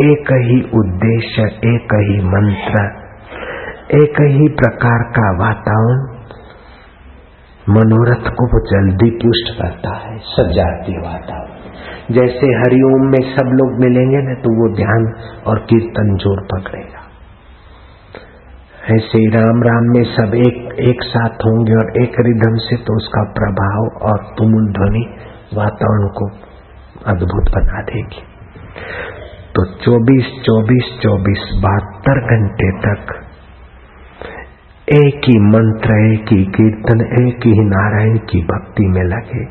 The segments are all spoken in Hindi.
एक ही उद्देश्य एक ही मंत्र एक ही प्रकार का वातावरण मनोरथ को वो जल्दी पुष्ट करता है सजाती वातावरण। जैसे हरिओम में सब लोग मिलेंगे ना तो वो ध्यान और कीर्तन ज़ोर पकड़ेगा। ऐसे राम राम में सब एक एक साथ होंगे और एक रिधम से तो उसका प्रभाव और तुमुल ध्वनि वातावरण को अद्भुत बना देगी। तो 24 24 24 बहत्तर घंटे तक एक ही मंत्र, एक ही कीर्तन, एक ही नारायण की भक्ति में लगे।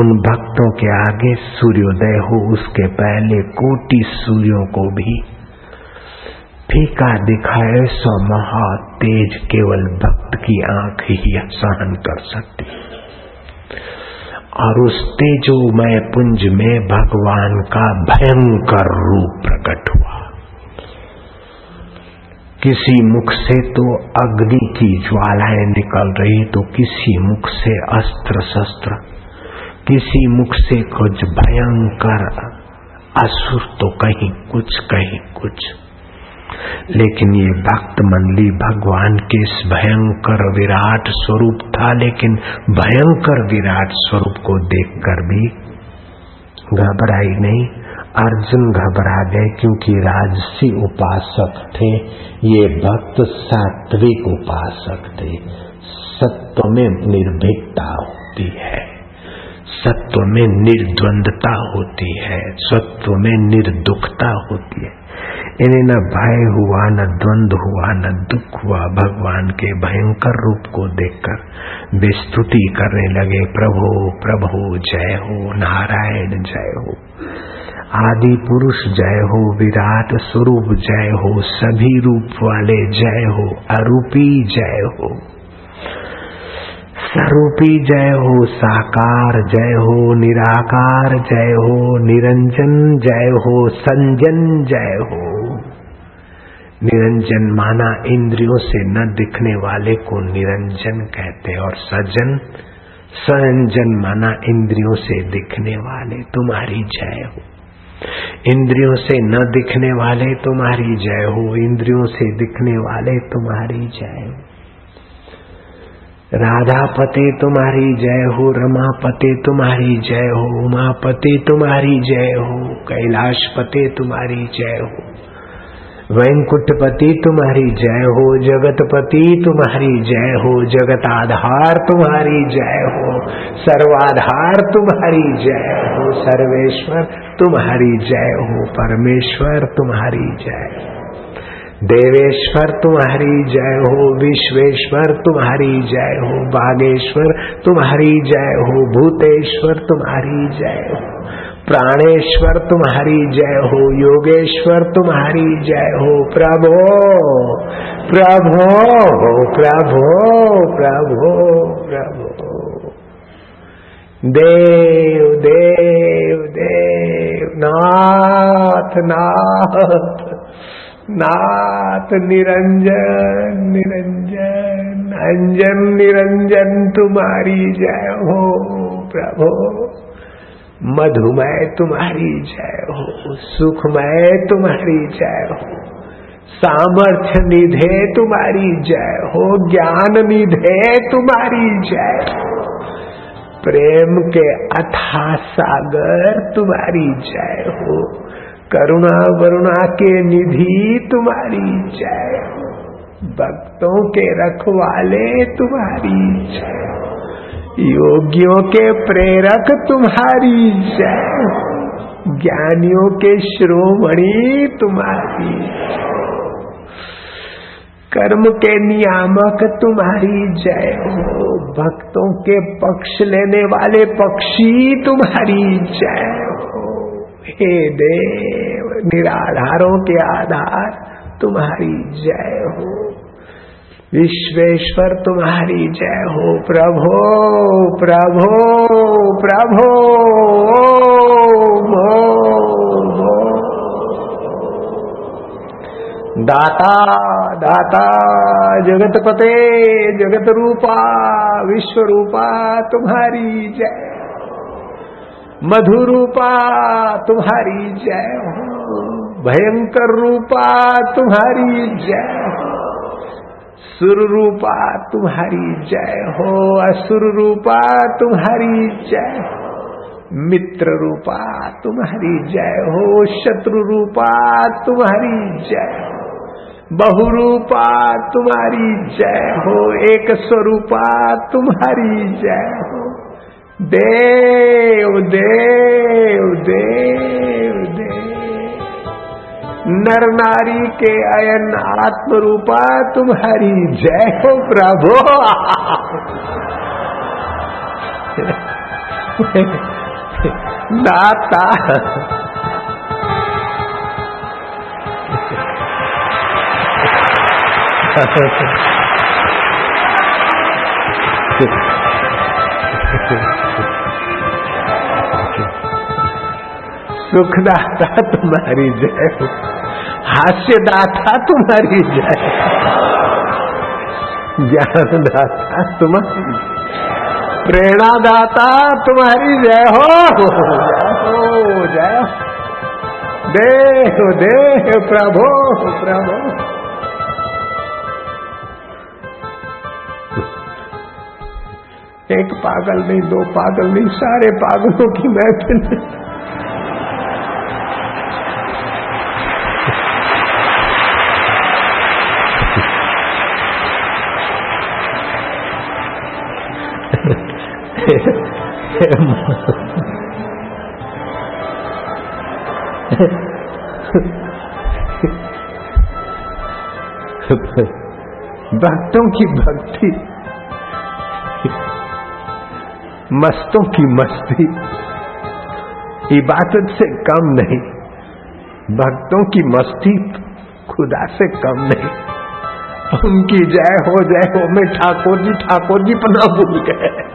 उन भक्तों के आगे सूर्योदय हो, उसके पहले कोटि सूर्यों को भी फीका दिखाए सो महा तेज केवल भक्त की आँख ही सहन कर सकती। और उस तेजोमय पुंज में भगवान का भयंकर रूप प्रकट हुआ। किसी मुख से तो अग्नि की ज्वालाएँ निकल रही तो किसी मुख से अस्त्र शस्त्र किसी मुख से कुछ भयंकर असुर तो कहीं कुछ कहीं कुछ। लेकिन ये भक्त मंडली भगवान के इस भयंकर विराट स्वरूप था, लेकिन भयंकर विराट स्वरूप को देखकर भी घबराई नहीं। अर्जुन घबरा गए, क्योंकि राजसी उपासक थे, ये भक्त सात्विक उपासक थे। सत्व में निर्भीकता होती है, सत्व में निर्द्वंदता होती है, सत्व में निर्दुखता होती है। इन्हें न भय हुआ, न द्वंद हुआ, न दुख हुआ भगवान के भयंकर रूप को देखकर विस्तुति करने लगे, प्रभो प्रभो, जय हो, नारायण जय हो। आदि पुरुष जय हो, विराट स्वरूप जय हो, सभी रूप वाले जय हो, अरूपी जय हो। स्वरूपी जय हो साकार, जय हो निराकार, जय हो निरंजन, जय हो संजन, जय हो। निरंजन माना इंद्रियों से न दिखने वाले को निरंजन कहते और सजन, संजन माना इंद्रियों से दिखने वाले, तुम्हारी जय हो। इंद्रियों से न दिखने वाले, तुम्हारी जय हो। इंद्रियों से दिखने वाले, तुम्हारी जय हो। राधा पते तुम्हारी जय हो रमा पते तुम्हारी जय हो उमा पते तुम्हारी जय हो कैलाश पते तुम्हारी जय हो वैंकुटपति तुम्हारी जय हो जगतपति तुम्हारी जय हो जगत आधार तुम्हारी जय हो सर्वाधार तुम्हारी जय हो सर्वेश्वर तुम्हारी जय हो परमेश्वर तुम्हारी जय देवेश्वर तुम्हारी जय हो, विश्वेश्वर तुम्हारी जय हो, बागेश्वर तुम्हारी जय हो, भूतेश्वर तुम्हारी जय हो, प्राणेश्वर तुम्हारी जय हो, योगेश्वर तुम्हारी जय हो, प्रभो प्रभो प्रभो प्रभो प्रभो। देव देव देव, नाथ नाथ। नाथ निरंजन निरंजन, अंजन निरंजन तुम्हारी जय हो प्रभो। मधुमय तुम्हारी जय हो, सुखमय तुम्हारी जय हो, सामर्थ्य निधे तुम्हारी जय हो, ज्ञान निधे तुम्हारी जय हो। प्रेम के अथा सागर तुम्हारी जय हो। करुणा वरुणा के निधि तुम्हारी जय भक्तों के रखवाले तुम्हारी जय योगियों के प्रेरक तुम्हारी जय ज्ञानियों के श्रोमणि तुम्हारी कर्म के नियामक तुम्हारी जय हो। भक्तों के पक्ष लेने वाले पक्षी तुम्हारी जय हो। हे देव, निराधारों के आधार तुम्हारी जय हो। विश्वेश्वर, तुम्हारी जय हो। प्रभो प्रभो प्रभो दाता दाता जगत पते जगत रूपा विश्व रूपा तुम्हारी जय। मधु रूपा तुम्हारी जय हो। भयंकर रूपा तुम्हारी जय हो। सुर रूपा तुम्हारी जय हो। असुर रूपा तुम्हारी जय हो। मित्र रूपा तुम्हारी जय हो। शत्रु रूपा तुम्हारी जय हो। बहुरूपा तुम्हारी जय हो। एक स्वरूपा तुम्हारी जय हो। देव देव देव देव। नर नारी के अयन आत्म रूपा तुम्हारी जय हो प्रभु। दाता सुखदाता तुम्हारी जय हास्यदाता तुम्हारी जय ज्ञानदाता तुम्हारी प्रेरणादाता तुम्हारी जय हो। जय हो देव प्रभु प्रभु। एक पागल नहीं, दो पागल नहीं, सारे पागलों की महफिल। भक्तों की भक्ति, मस्तों की मस्ती, इबादत से कम नहीं, भक्तों की मस्ती खुदा से कम नहीं। उनकी जय हो जय हो, में ठाकुर जी ठाकुर जी पना भूल गए।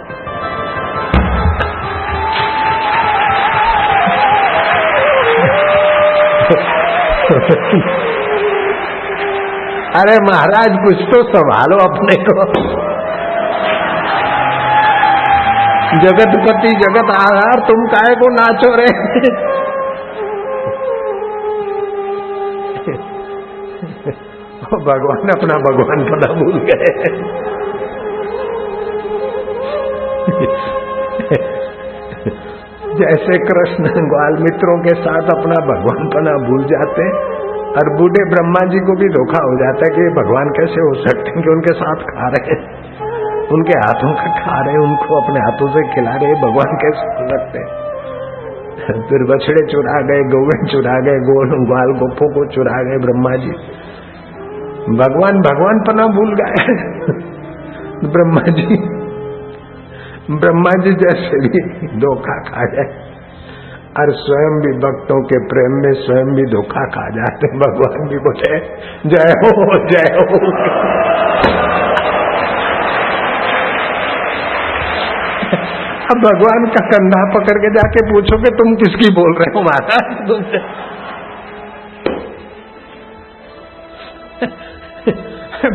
अरे महाराज, कुछ तो संभालो अपने को। जगतपति, जगत आधार, तुम काय को नाचो रे? भगवान अपना भगवान पता भूल गए। जैसे कृष्ण ग्वाल मित्रों के साथ अपना भगवान पना भूल जाते और बूढ़े ब्रह्मा जी को भी धोखा हो जाता है कि भगवान कैसे हो सकते हैं कि उनके साथ खा रहे उनके हाथों का खा रहे उनको अपने हाथों से खिला रहे भगवान कैसे हो सकते हैं? फिर बछड़े चुरा गए गौवे चुरा गए, गोल ग्वाल गोपों को चुरा गए ब्रह्मा जी। भगवान भगवान पना भूल गए। ब्रह्मा जी ब्रह्मा जी जैसे भी धोखा खा जाए और स्वयं भी भक्तों के प्रेम में स्वयं भी धोखा खा जाते भगवान भी बोले, जय हो जय हो। अब भगवान का कंधा पकड़ के जाके पूछो कि तुम किसकी बोल रहे हो महाराज?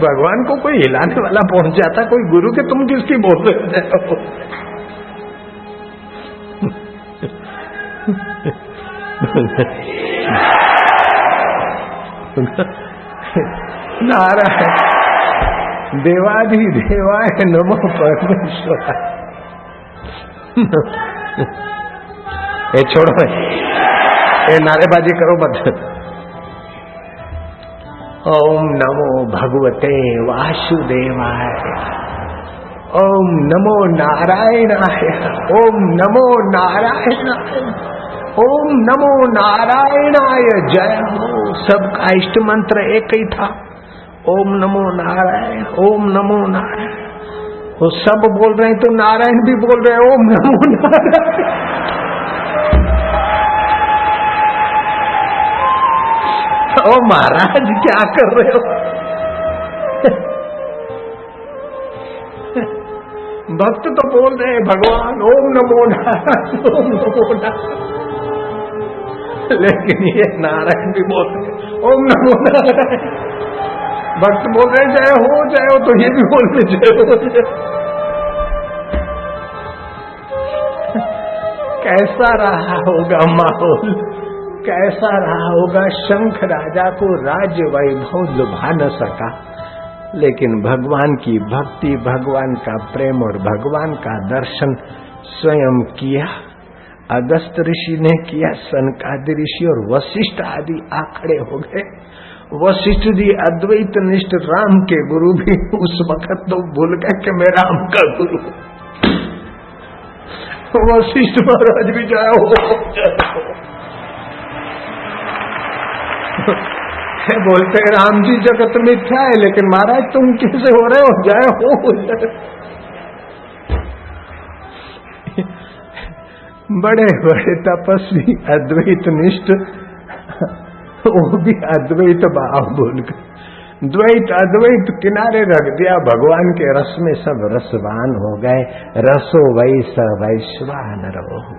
भगवान को कोई हिलाने वाला पहुँच जाता, कोई गुरु के तुम किसकी बोल रहे हो? नारायण देवाधि देवाय नमो परमेश्वर। ये छोड़ो ये नारेबाजी करो मत। ओम नमो भगवते वासुदेवाय। ओम नमो नारायणाय। ओम नमो नारायणाय। ओम नमो नारायणाय जय। हो सबका इष्ट मंत्र एक ही था। ओम नमो नारायण, ओम नमो नारायण। वो सब बोल रहे हैं तो नारायण भी बोल रहे हैं, ओम नमो नारायण। ओ महाराज, क्या कर रहे हो? भक्त तो बोल रहे हैं, भगवान, ओम नमो नारायण, ओम नमो नारायण। लेकिन ये नारायण भी बोल रहे ओम नमो नारायण। भक्त बोल रहे जय हो जय हो तो ये भी बोल रहे जय हो कैसा रहा होगा माहौल? कैसा रहा होगा शंख राजा को राज्य वैभव लुभा न सका? लेकिन भगवान की भक्ति, भगवान का प्रेम और भगवान का दर्शन स्वयं किया। अगस्त ऋषि ने किया, सनकादि ऋषि और वशिष्ठ आदि आखड़े हो गए। वशिष्ठ जी अद्वैत निष्ठ राम के गुरु भी उस वक्त तो भूल गए कि मैं राम का गुरु वशिष्ठ महाराज भी जाए हो बोलते राम जी जगत मिथ्या है, लेकिन महाराज तुम कैसे हो रहे हो? जाए हो बड़े बड़े तपस्वी, अद्वैत निष्ठ, वो भी अद्वैत भाव बोल कर द्वैत, अद्वैत किनारे रख दिया, भगवान के रस में सब रसवान हो गए। रसो वही स वैश्वान रहो।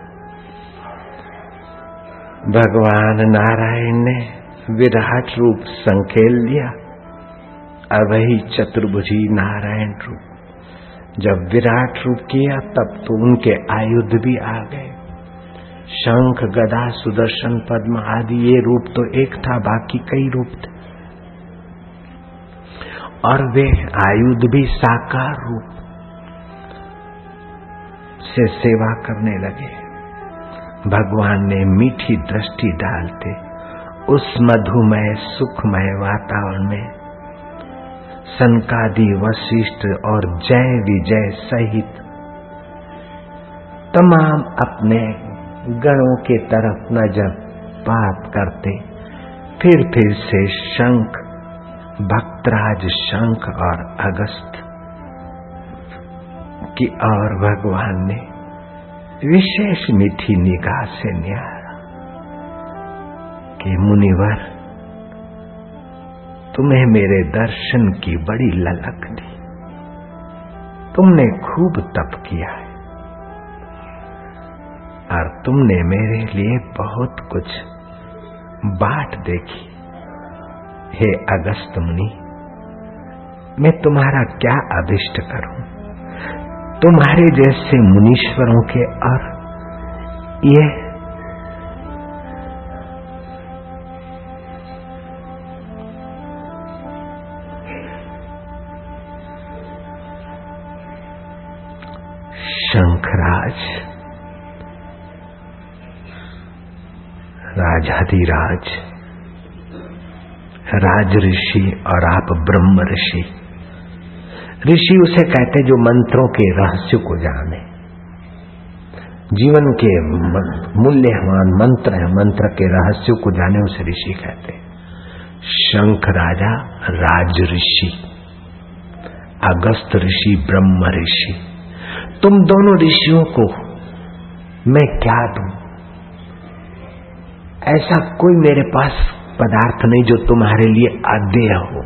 भगवान नारायण ने विराट रूप संकेल और वही चतुर्भुजी नारायण रूप। जब विराट रूप किया, तब तो उनके आयुध भी आ गए। शंख, गदा, सुदर्शन, पद्म आदि, ये रूप तो एक था, बाकी कई रूप थे। और वे आयुध भी साकार रूप से सेवा करने लगे। भगवान ने मीठी दृष्टि डालते, उस मधुमय सुखमय वातावरण में सनकादि, वशिष्ठ और जय विजय सहित तमाम अपने गणों के तरफ़ नज़र पात करते। फिर फिर से शंख, भक्तराज शंख और अगस्त की और भगवान ने विशेष मीठी निगाह से न्यारा कि मुनिवर, तुम्हें मेरे दर्शन की बड़ी ललक दी। तुमने खूब तप किया है। और तुमने मेरे लिए बहुत कुछ बाट देखी। हे अगस्त मुनि, मैं तुम्हारा क्या अभिष्ट करूँ? तुम्हारे जैसे मुनीश्वरों के और ये शंखराज राजाधिराज। राज ऋषि और आप ब्रह्म ऋषि ऋषि उसे कहते जो मंत्रों के रहस्य को जाने। जीवन के मूल्यवान मंत्र है, मंत्र के रहस्यों को जाने उसे ऋषि कहते शंख राजा राज ऋषि अगस्त ऋषि ब्रह्म ऋषि तुम दोनों ऋषियों को मैं क्या दू? ऐसा कोई मेरे पास पदार्थ नहीं जो तुम्हारे लिए अध्यय हो,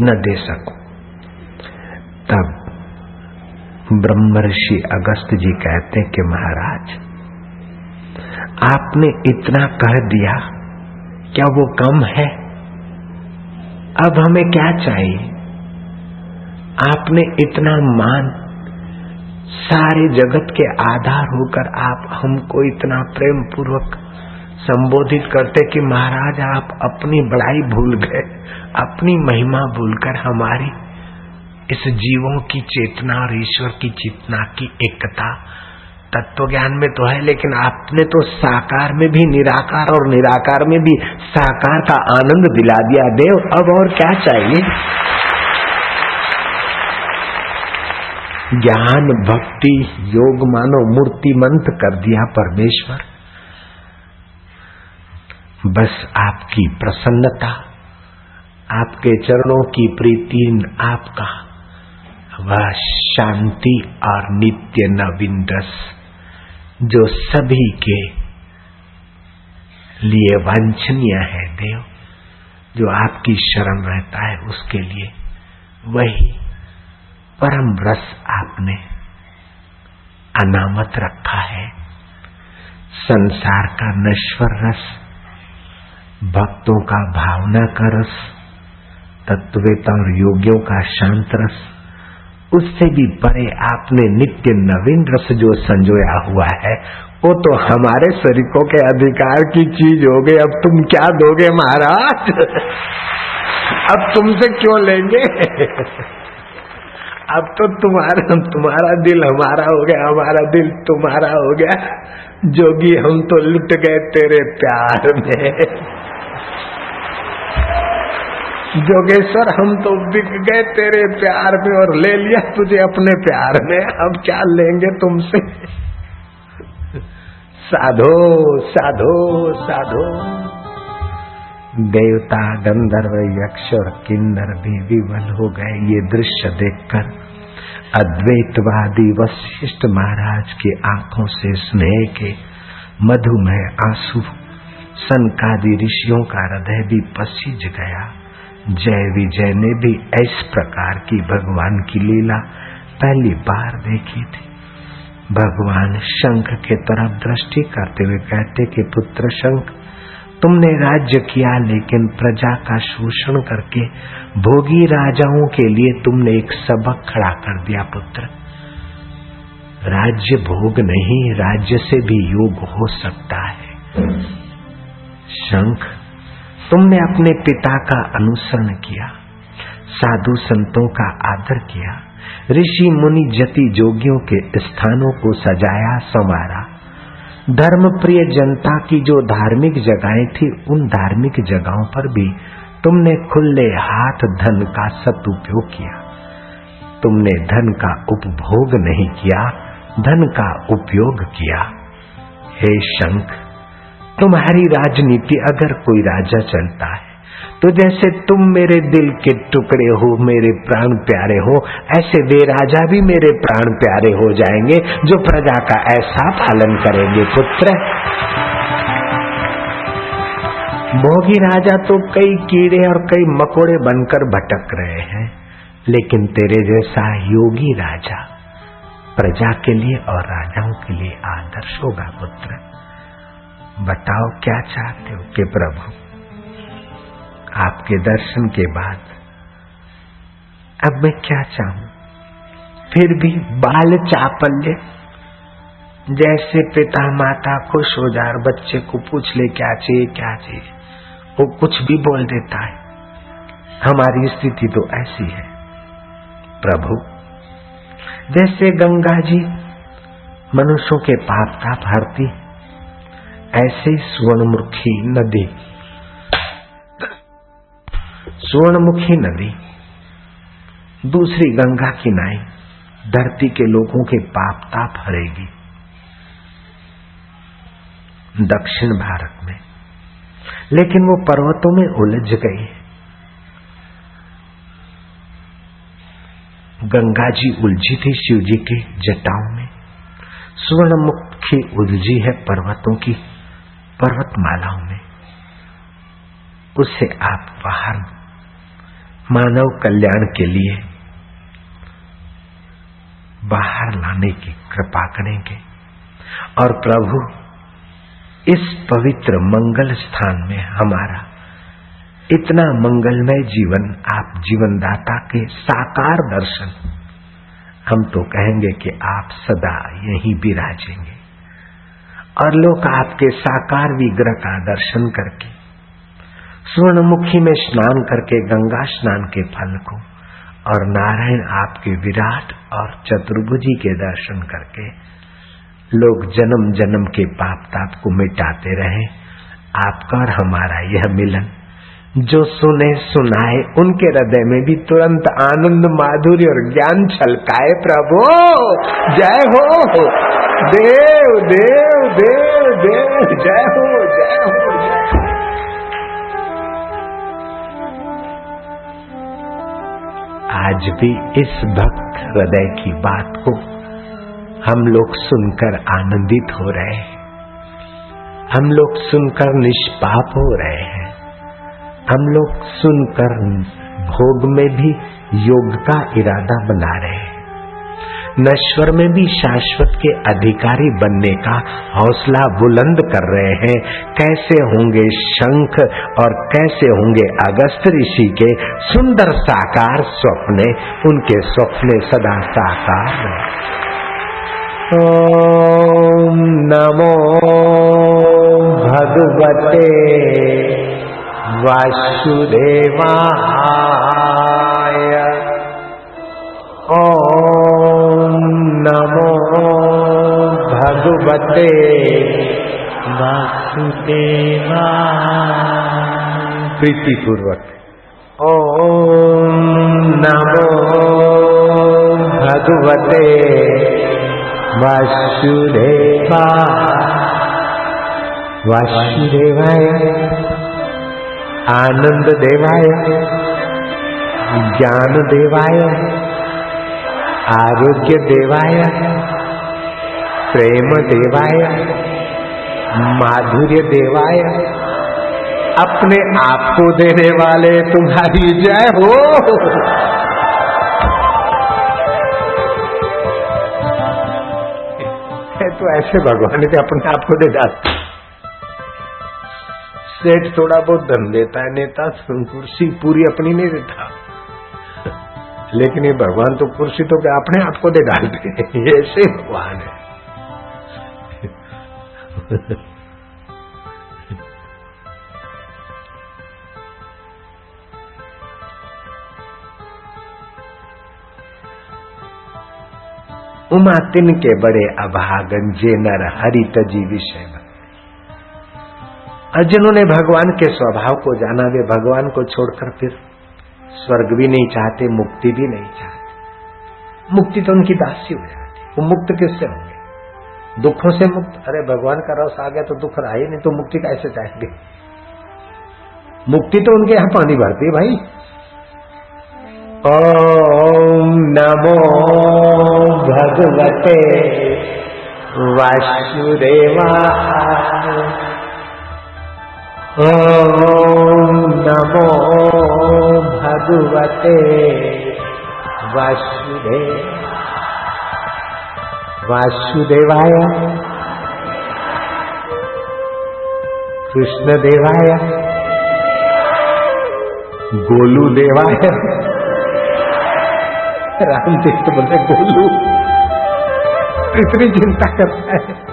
न दे सको। तब ब्रह्मर्षि अगस्त जी कहते हैं कि महाराज, आपने इतना कह दिया, क्या वो कम है? अब हमें क्या चाहिए? आपने इतना मान, सारे जगत के आधार होकर आप हमको इतना प्रेम पूर्वक संबोधित करते कि महाराज, आप अपनी बड़ाई भूल गए, अपनी महिमा भूलकर हमारी इस जीवों की चेतना और ईश्वर की चेतना की एकता तत्व ज्ञान में तो है, लेकिन आपने तो साकार में भी निराकार और निराकार में भी साकार का आनंद दिला दिया। देव, अब और क्या चाहिए? ज्ञान, भक्ति, योग मानो मूर्तिमंत कर दिया परमेश्वर। बस आपकी प्रसन्नता, आपके चरणों की प्रीति, आपका वह शांति और नित्य नवीन रस जो सभी के लिए वांछनीय है, देव। जो आपकी शरण रहता है, उसके लिए वही परम रस आपने अनामत रखा है। संसार का नश्वर रस भक्तों का भावना का रस तत्वेता और योगियों का शांत रस, उससे भी परे आपने नित्य नवीन रस जो संजोया हुआ है, वो तो हमारे शरीकों के अधिकार की चीज़ हो गई। अब तुम क्या दोगे महाराज? अब तुमसे क्यों लेंगे? अब तो तुम्हारा तुम्हारा दिल हमारा हो गया, हमारा दिल तुम्हारा हो गया। जोगी, हम तो लुट गए तेरे प्यार में। जोगेश्वर, हम तो बिक गए तेरे प्यार में और ले लिया तुझे अपने प्यार में। अब क्या लेंगे तुमसे? साधो साधो साधो। देवता, गंधर्व, यक्ष और किन्नर भी विवल हो गए ये दृश्य देखकर। अद्वैतवादी वशिष्ठ महाराज की आँखों से स्नेह के मधुमय आँसू, सनकादि ऋषियों का हृदय भी पसीज गया। जय विजय ने भी इस प्रकार की भगवान की लीला पहली बार देखी थी। भगवान शंख के तरफ़ दृष्टि करते हुए कहते कि पुत्र शंख, तुमने राज्य किया, लेकिन प्रजा का शोषण करके भोगी राजाओं के लिए तुमने एक सबक खड़ा कर दिया पुत्र। राज्य भोग नहीं, राज्य से भी योग हो सकता है। शंख तुमने अपने पिता का अनुसरण किया, साधु संतों का आदर किया, ऋषि मुनि जति जोगियों के स्थानों को सजाया, संवारा। धर्म प्रिय जनता की जो धार्मिक जगहें थी, उन धार्मिक जगहों पर भी तुमने खुले हाथ धन का सदुपयोग किया। तुमने धन का उपभोग नहीं किया, धन का उपयोग किया। हे शंख तुम्हारी राजनीति अगर कोई राजा चलता है तो जैसे तुम मेरे दिल के टुकड़े हो, मेरे प्राण प्यारे हो, ऐसे वे राजा भी मेरे प्राण प्यारे हो जाएँगे, जो प्रजा का ऐसा पालन करेंगे, पुत्र। भोगी राजा तो कई कीड़े और कई मकोड़े बनकर भटक रहे हैं, लेकिन तेरे जैसा योगी राजा प्रजा के लिए और राजाओं के लिए आदर्श होगा, पुत्र। बताओ क्या चाहते हो कि प्रभु? आपके दर्शन के बाद अब मैं क्या चाहूँ? फिर भी बाल चापल्य, जैसे पिता माता हो जाए बच्चे को पूछ ले, क्या चाहिए क्या चाहिए? वो कुछ भी बोल देता है। हमारी स्थिति तो ऐसी है। प्रभु, जैसे गंगा जी मनुष्यों के पाप ताप हरती ऐसे स्वर्णमुखी नदी। स्वर्णमुखी नदी। दूसरी गंगा की नाई धरती के लोगों के पाप ताप हरेगी दक्षिण भारत में। लेकिन वो पर्वतों में उलझ गई गंगा जी उलझी थी शिव जी की जटाओं में। स्वर्णमुखी उलझी है पर्वतों की। पर्वतमालाओं में। उससे आप बाहर मानव कल्याण के लिए बाहर लाने की कृपा करेंगे और प्रभु, इस पवित्र मंगल स्थान में हमारा इतना मंगलमय जीवन, आप जीवनदाता के साकार दर्शन, हम तो कहेंगे कि आप सदा यहीं विराजेंगे। और लोग आपके साकार विग्रह का दर्शन करके, स्वर्णमुखी में स्नान करके गंगा स्नान के फल को, और नारायण आपके विराट और चतुर्भुजी के दर्शन करके, लोग जन्म जन्म के पाप ताप को मिटाते रहे। आपका और हमारा यह मिलन। जो सुने सुनाए, उनके हृदय में भी तुरंत आनंद माधुर्य और ज्ञान छलकाए, प्रभु। जय हो देव देव देव देव जय हो जय हो। आज भी इस भक्त हृदय की बात को हम लोग सुनकर आनंदित हो रहे हैं। हम लोग सुनकर निष्पाप हो रहे हैं। हम लोग सुनकर भोग में भी योग का इरादा बना रहे नश्वर में भी शाश्वत के अधिकारी बनने का हौसला बुलंद कर रहे हैं। कैसे होंगे शंख और कैसे होंगे अगस्त ऋषि के सुंदर साकार स्वप्ने? उनके स्वप्ने सदा साकार ॐ नमो भगवते वासुदेवाय। ॐ नमो भगवते वासुदेवा प्रीतिपूर्वक। ॐ नमो भगवते वासुदेवा वासुदेवाय आनंद देवाय ज्ञान देवाय आरोग्य देवाय प्रेम देवाय माधुर्य देवाय अपने आप को देने वाले तुम्हारी जय हो। तो ऐसे भगवान के अपने आप को दे डालते सेठ थोड़ा बहुत धन देता है, नेता कुर्सी पूरी अपनी नहीं देता। लेकिन ये भगवान तो कुर्सी तो क्या अपने आप को दे डालते ये ऐसे भगवान है। उमा तिन के बड़े अभागन, जे नर हरि तजी विषय और जिन्होंने भगवान के स्वभाव को जाना, वे भगवान को छोड़कर फिर स्वर्ग भी नहीं चाहते, मुक्ति भी नहीं चाहते। मुक्ति तो उनकी दासी हो जाती वो मुक्त किससे होंगे? दुखों से मुक्त? अरे, भगवान का रस आ गया तो दुख रहा ही नहीं तो मुक्ति कैसे चाहेंगे? मुक्ति तो उनके यहाँ पानी भरती है भाई। ॐ नमो भगवते वासुदेवाय। ॐ नमो भगवते वासुदेव। वासुदेवाय। कृष्णदेवाय। गोलूदेवाय। राम तीर्थ बोलते गोलू इतनी चिंता करता है?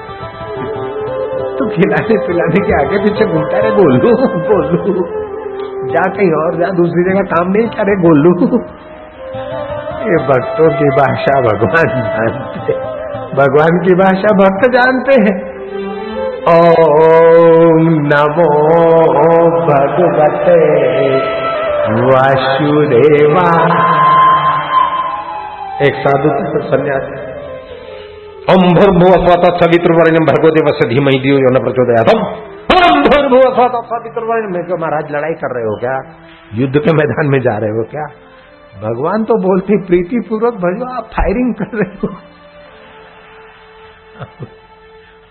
खिलाने पिलाने के आगे पीछे घूमता रहे, गोलू गोलू। जा कहीं और, जा दूसरी जगह, काम नहीं करे गोलू। ये भक्तों की भाषा भगवान जानते भगवान की भाषा भक्त जानते हैं। ओम नमो भगवते वासुदेवा एक साधु सन्यासी। हम भूर्भुव स्वत से धीमई दियो यो न प्रचोदयातम। हम भूर्भुव स्वत में महाराज, लड़ाई कर रहे हो क्या? युद्ध के मैदान में जा रहे हो क्या? भगवान तो बोलते प्रीति पूर्वक भजो आप फायरिंग कर रहे हो।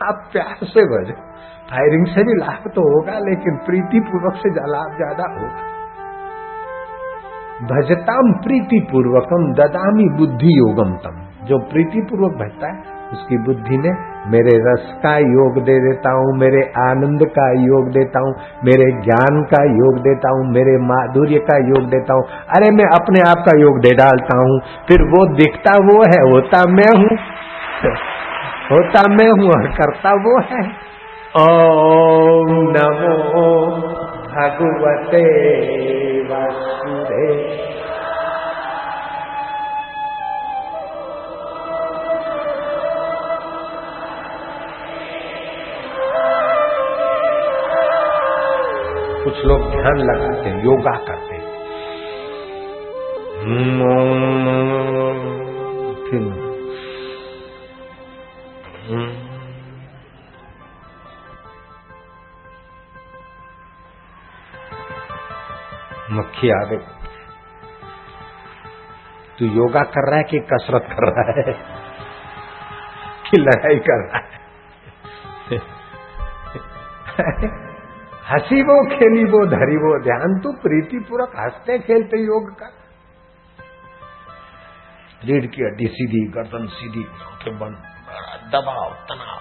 आप प्यार से भजो फायरिंग से भी लाभ तो होगा, लेकिन प्रीति पूर्वक से लाभ ज़्यादा होगा। भजताम प्रीति पूर्वकम ददामी बुद्धि योगम तम। जो प्रीति पूर्वक भजता है उसकी बुद्धि ने मेरे रस का योग दे देता हूँ, मेरे आनंद का योग देता हूँ, मेरे ज्ञान का योग देता हूँ, मेरे माधुर्य का योग देता हूँ। अरे मैं अपने आप का योग दे डालता हूँ, फिर वो दिखता वो है, होता मैं हूँ। होता मैं हूँ और करता वो है। ओम नमो भगवते वासुदेव। कुछ लोग ध्यान लगाते हैं, योगा करते हैं। मक्खी आ गई तू योगा कर रहा है कि कसरत कर रहा है? कि लड़ाई कर रहा है हँसी वो खेली वो धरी वो ध्यान तू प्रीति पूर्वक हँसते खेलते योग का। रीढ़ की हड्डी सीधी, गर्दन सीधी आँखें बंद दबाव, तनाव।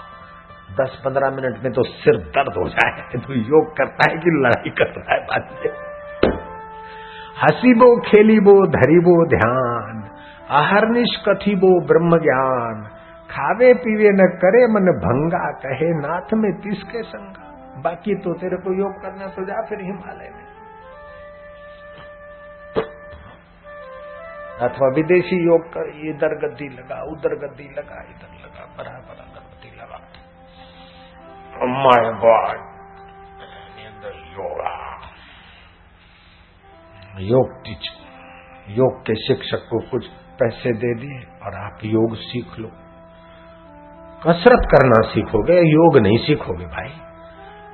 दस पंद्रह मिनट में तो सिर दर्द हो जाए तो योग करता है कि लड़ाई कर रहा है बाद में। हसीबो धरी धरीबो, ध्यान। अहरनिश कथिबो ब्रह्म ज्ञान। खावे पीवे न करे मन भंगा, कहे नाथ में किसके संगा। बाकी तो तेरे को योग करना तो जा फिर हिमालय में। अथवा विदेशी योग कर इधर गद्दी लगा उधर गद्दी लगा इधर लगा बराबर गद्दी लगा माय गॉड योगा योग टीच योग के शिक्षक को कुछ पैसे दे दिए और आप योग सीख लो। कसरत करना सीखोगे योग नहीं सीखोगे भाई।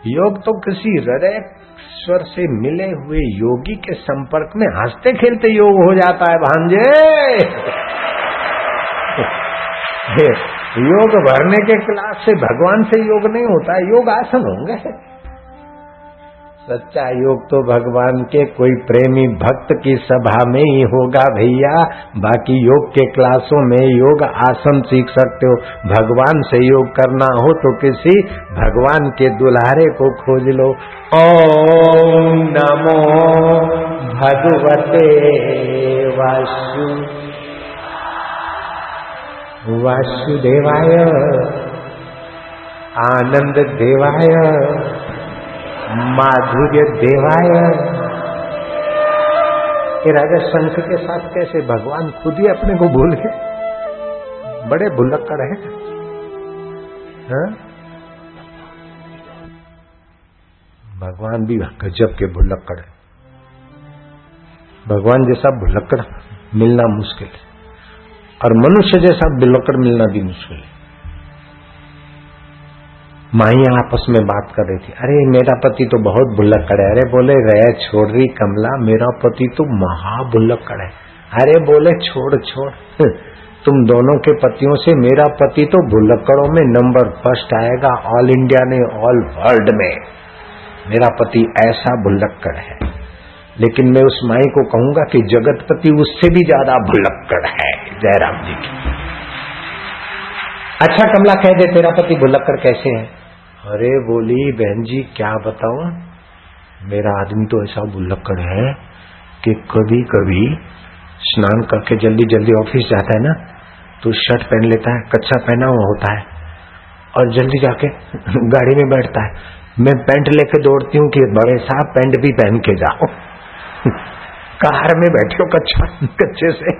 योग तो किसी हृदय स्वर से मिले हुए योगी के संपर्क में हँसते खेलते योग हो जाता है भांजे योग भरने के क्लास से भगवान से योग नहीं होता है योग आसन होंगे। सच्चा योग तो भगवान के, कोई प्रेमी भक्त की सभा में ही होगा भैया। बाकी योग के क्लासों में योग आसन सीख सकते हो। भगवान से योग करना हो तो किसी भगवान के दुल्हारे को खोज लो। ओम नमो भगवते वासु। वासुदेवाय। आनंद देवाय। माधुर्य देवाय। ये राजा शंख के साथ कैसे भगवान खुद ही अपने को भूल गए? बड़े भुलक्कड़ है। हा? भगवान भी गजब के भुलक्कड़ है। भगवान जैसा भुलक्कड़ मिलना मुश्किल है। और मनुष्य जैसा भुलक्कड़ मिलना भी मुश्किल है। माइया आपस में बात कर रही थी। अरे, मेरा पति तो बहुत भुल्लक्कड़ है। अरे, बोले, रह, छोड़ रही कमला, मेरा पति तो महा भुल्लक्कड़ है। अरे, बोले, छोड़ छोड़। तुम दोनों के पतियों से मेरा पति तो भुल्लक्कड़ों में नंबर फ़र्स्ट आएगा ऑल इंडिया ने, ऑल वर्ल्ड में। मेरा पति ऐसा भुल्लक्कड़ है। लेकिन मैं उस माई को कहूँगा कि जगतपति उससे भी ज़्यादा भुल्लक्कड़ है, जयराम जी। की अच्छा कमला, कह दे, तेरा पति भुल्लक्कड़ कैसे है? अरे बोली, बहन जी, क्या बताऊँ? मेरा आदमी तो ऐसा बुल्लक्कड़ है कि कभी कभी स्नान करके जल्दी जल्दी ऑफ़िस जाता है ना तो शर्ट पहन लेता है, कच्चा पहना हुआ होता है, और जल्दी जाके गाड़ी में बैठता है। मैं पैंट लेके दौड़ती हूँ कि बड़े साहब, पैंट भी पहन के जाओ। कार में बैठे हो, कच्चा, कच्चे से।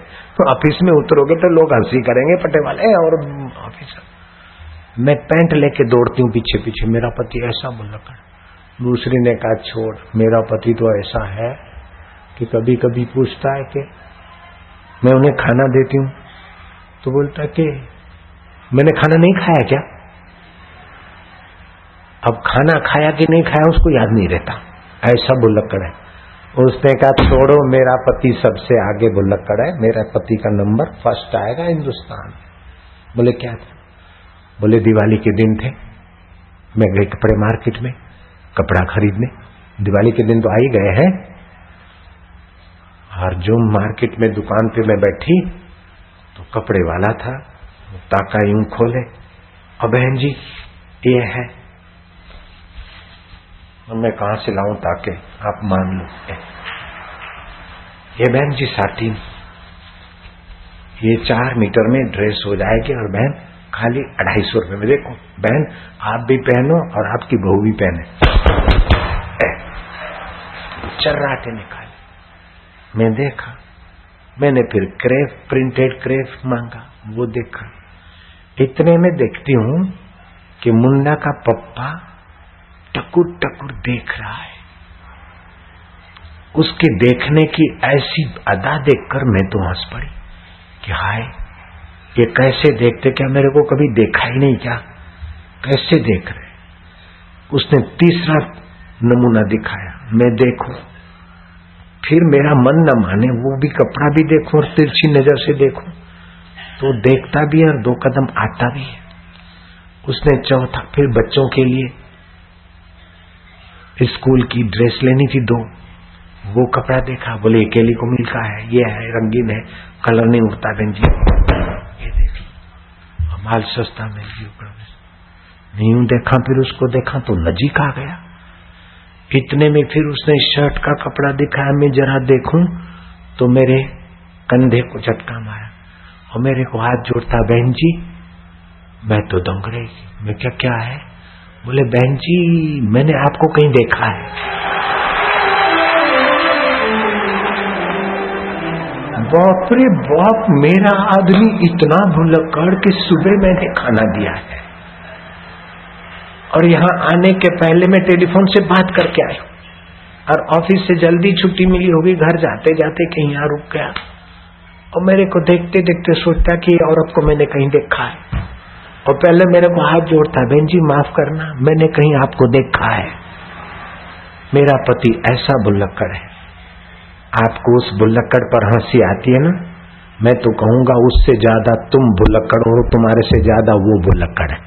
ऑफ़िस में उतरोगे तो लोग हँसी करेंगे पटे वाले और ऑफ़िस मैं पैंट लेके दौड़ती हूँ पीछे पीछे, मेरा पति ऐसा कर दूसरी ने कहा, छोड़, मेरा पति तो ऐसा है कि कभी कभी पूछता है कि मैं उन्हें खाना देती हूँ। तो बोलता है कि, मैंने खाना नहीं खाया क्या? अब खाना खाया कि नहीं खाया उसको याद नहीं रहता। ऐसा बुल्लक्कड़ है। उसने कहा, छोड़ो, मेरा पति सबसे आगे बुल्लक्कड़ है। मेरा पति का नंबर फ़र्स्ट आएगा हिंदुस्तान। बोले, क्या था? बोले, दिवाली के दिन थे। मैं गई कपड़े मार्केट में, कपड़ा खरीदने। दिवाली के दिन तो आ ही गए हैं। और जो मार्केट में दुकान पे मैं बैठी तो कपड़े वाला था ताका यूँ खोले और बहन जी, ये है। मैं कहा से लाऊं ताके? आप मान लो। ये बहन जी साटी ये चार मीटर में ड्रेस हो जाएगी और बहन खाली अढ़ाई सौ रुपए में देखो। बहन, आप भी पहनो और आपकी बहू भी पहने। चर्राटे निकाले मैं देखा। मैंने फिर क्रेफ, प्रिंटेड क्रेफ मांगा। वो देखा। इतने में देखती हूँ कि मुन्ना का पप्पा टकुर टकुर देख रहा है। उसके देखने की ऐसी अदा देखकर मैं तो हंस पड़ी कि हाय ये कैसे देखते? क्या मेरे को कभी देखा ही नहीं क्या? कैसे देख रहे? उसने तीसरा नमूना दिखाया, मैं देखू। फिर मेरा मन न माने, वो भी कपड़ा भी देखो और तिरछी नज़र से देखो। तो देखता भी है और दो कदम आता भी है। उसने चौथा, फिर बच्चों के लिए स्कूल की ड्रेस लेनी थी दो। वो कपड़ा देखा, बोले अकेली को मिलता है, ये है, रंगीन है, कलर नहीं उठता बहन जी माल सस्ता मिल गया नहीं देखा, फिर उसको देखा तो नजीक आ गया। इतने में फिर उसने शर्ट का कपड़ा दिखाया, मैं जरा देखूँ तो मेरे कंधे को झटका मारा और मेरे को हाथ जोड़ता, बहन जी, मैं तो दंग रही मैं क्या क्या है? बोले, बहन जी, मैंने आपको कहीं देखा है। बाप रे बाप, मेरा आदमी इतना भुलक्कड़ कि सुबह मैंने खाना दिया है। और यहाँ आने के पहले मैं टेलीफोन से बात करके आया और ऑफ़िस से जल्दी छुट्टी मिली होगी, घर जाते जाते कहीं यहाँ रुक गया। और मेरे को देखते देखते सोचता कि औरत को मैंने कहीं देखा है। और पहले मेरे को हाथ जोड़ता, बहन जी, माफ़ करना, मैंने कहीं आपको देखा है। मेरा पति ऐसा बुल्लक्कड़ है। आपको उस बुल्लक्कड़ पर हँसी आती है ना? मैं तो कहूँगा, उससे ज़्यादा तुम बुल्लक्कड़ हो, तुम्हारे से ज़्यादा वो बुल्लक्कड़ है।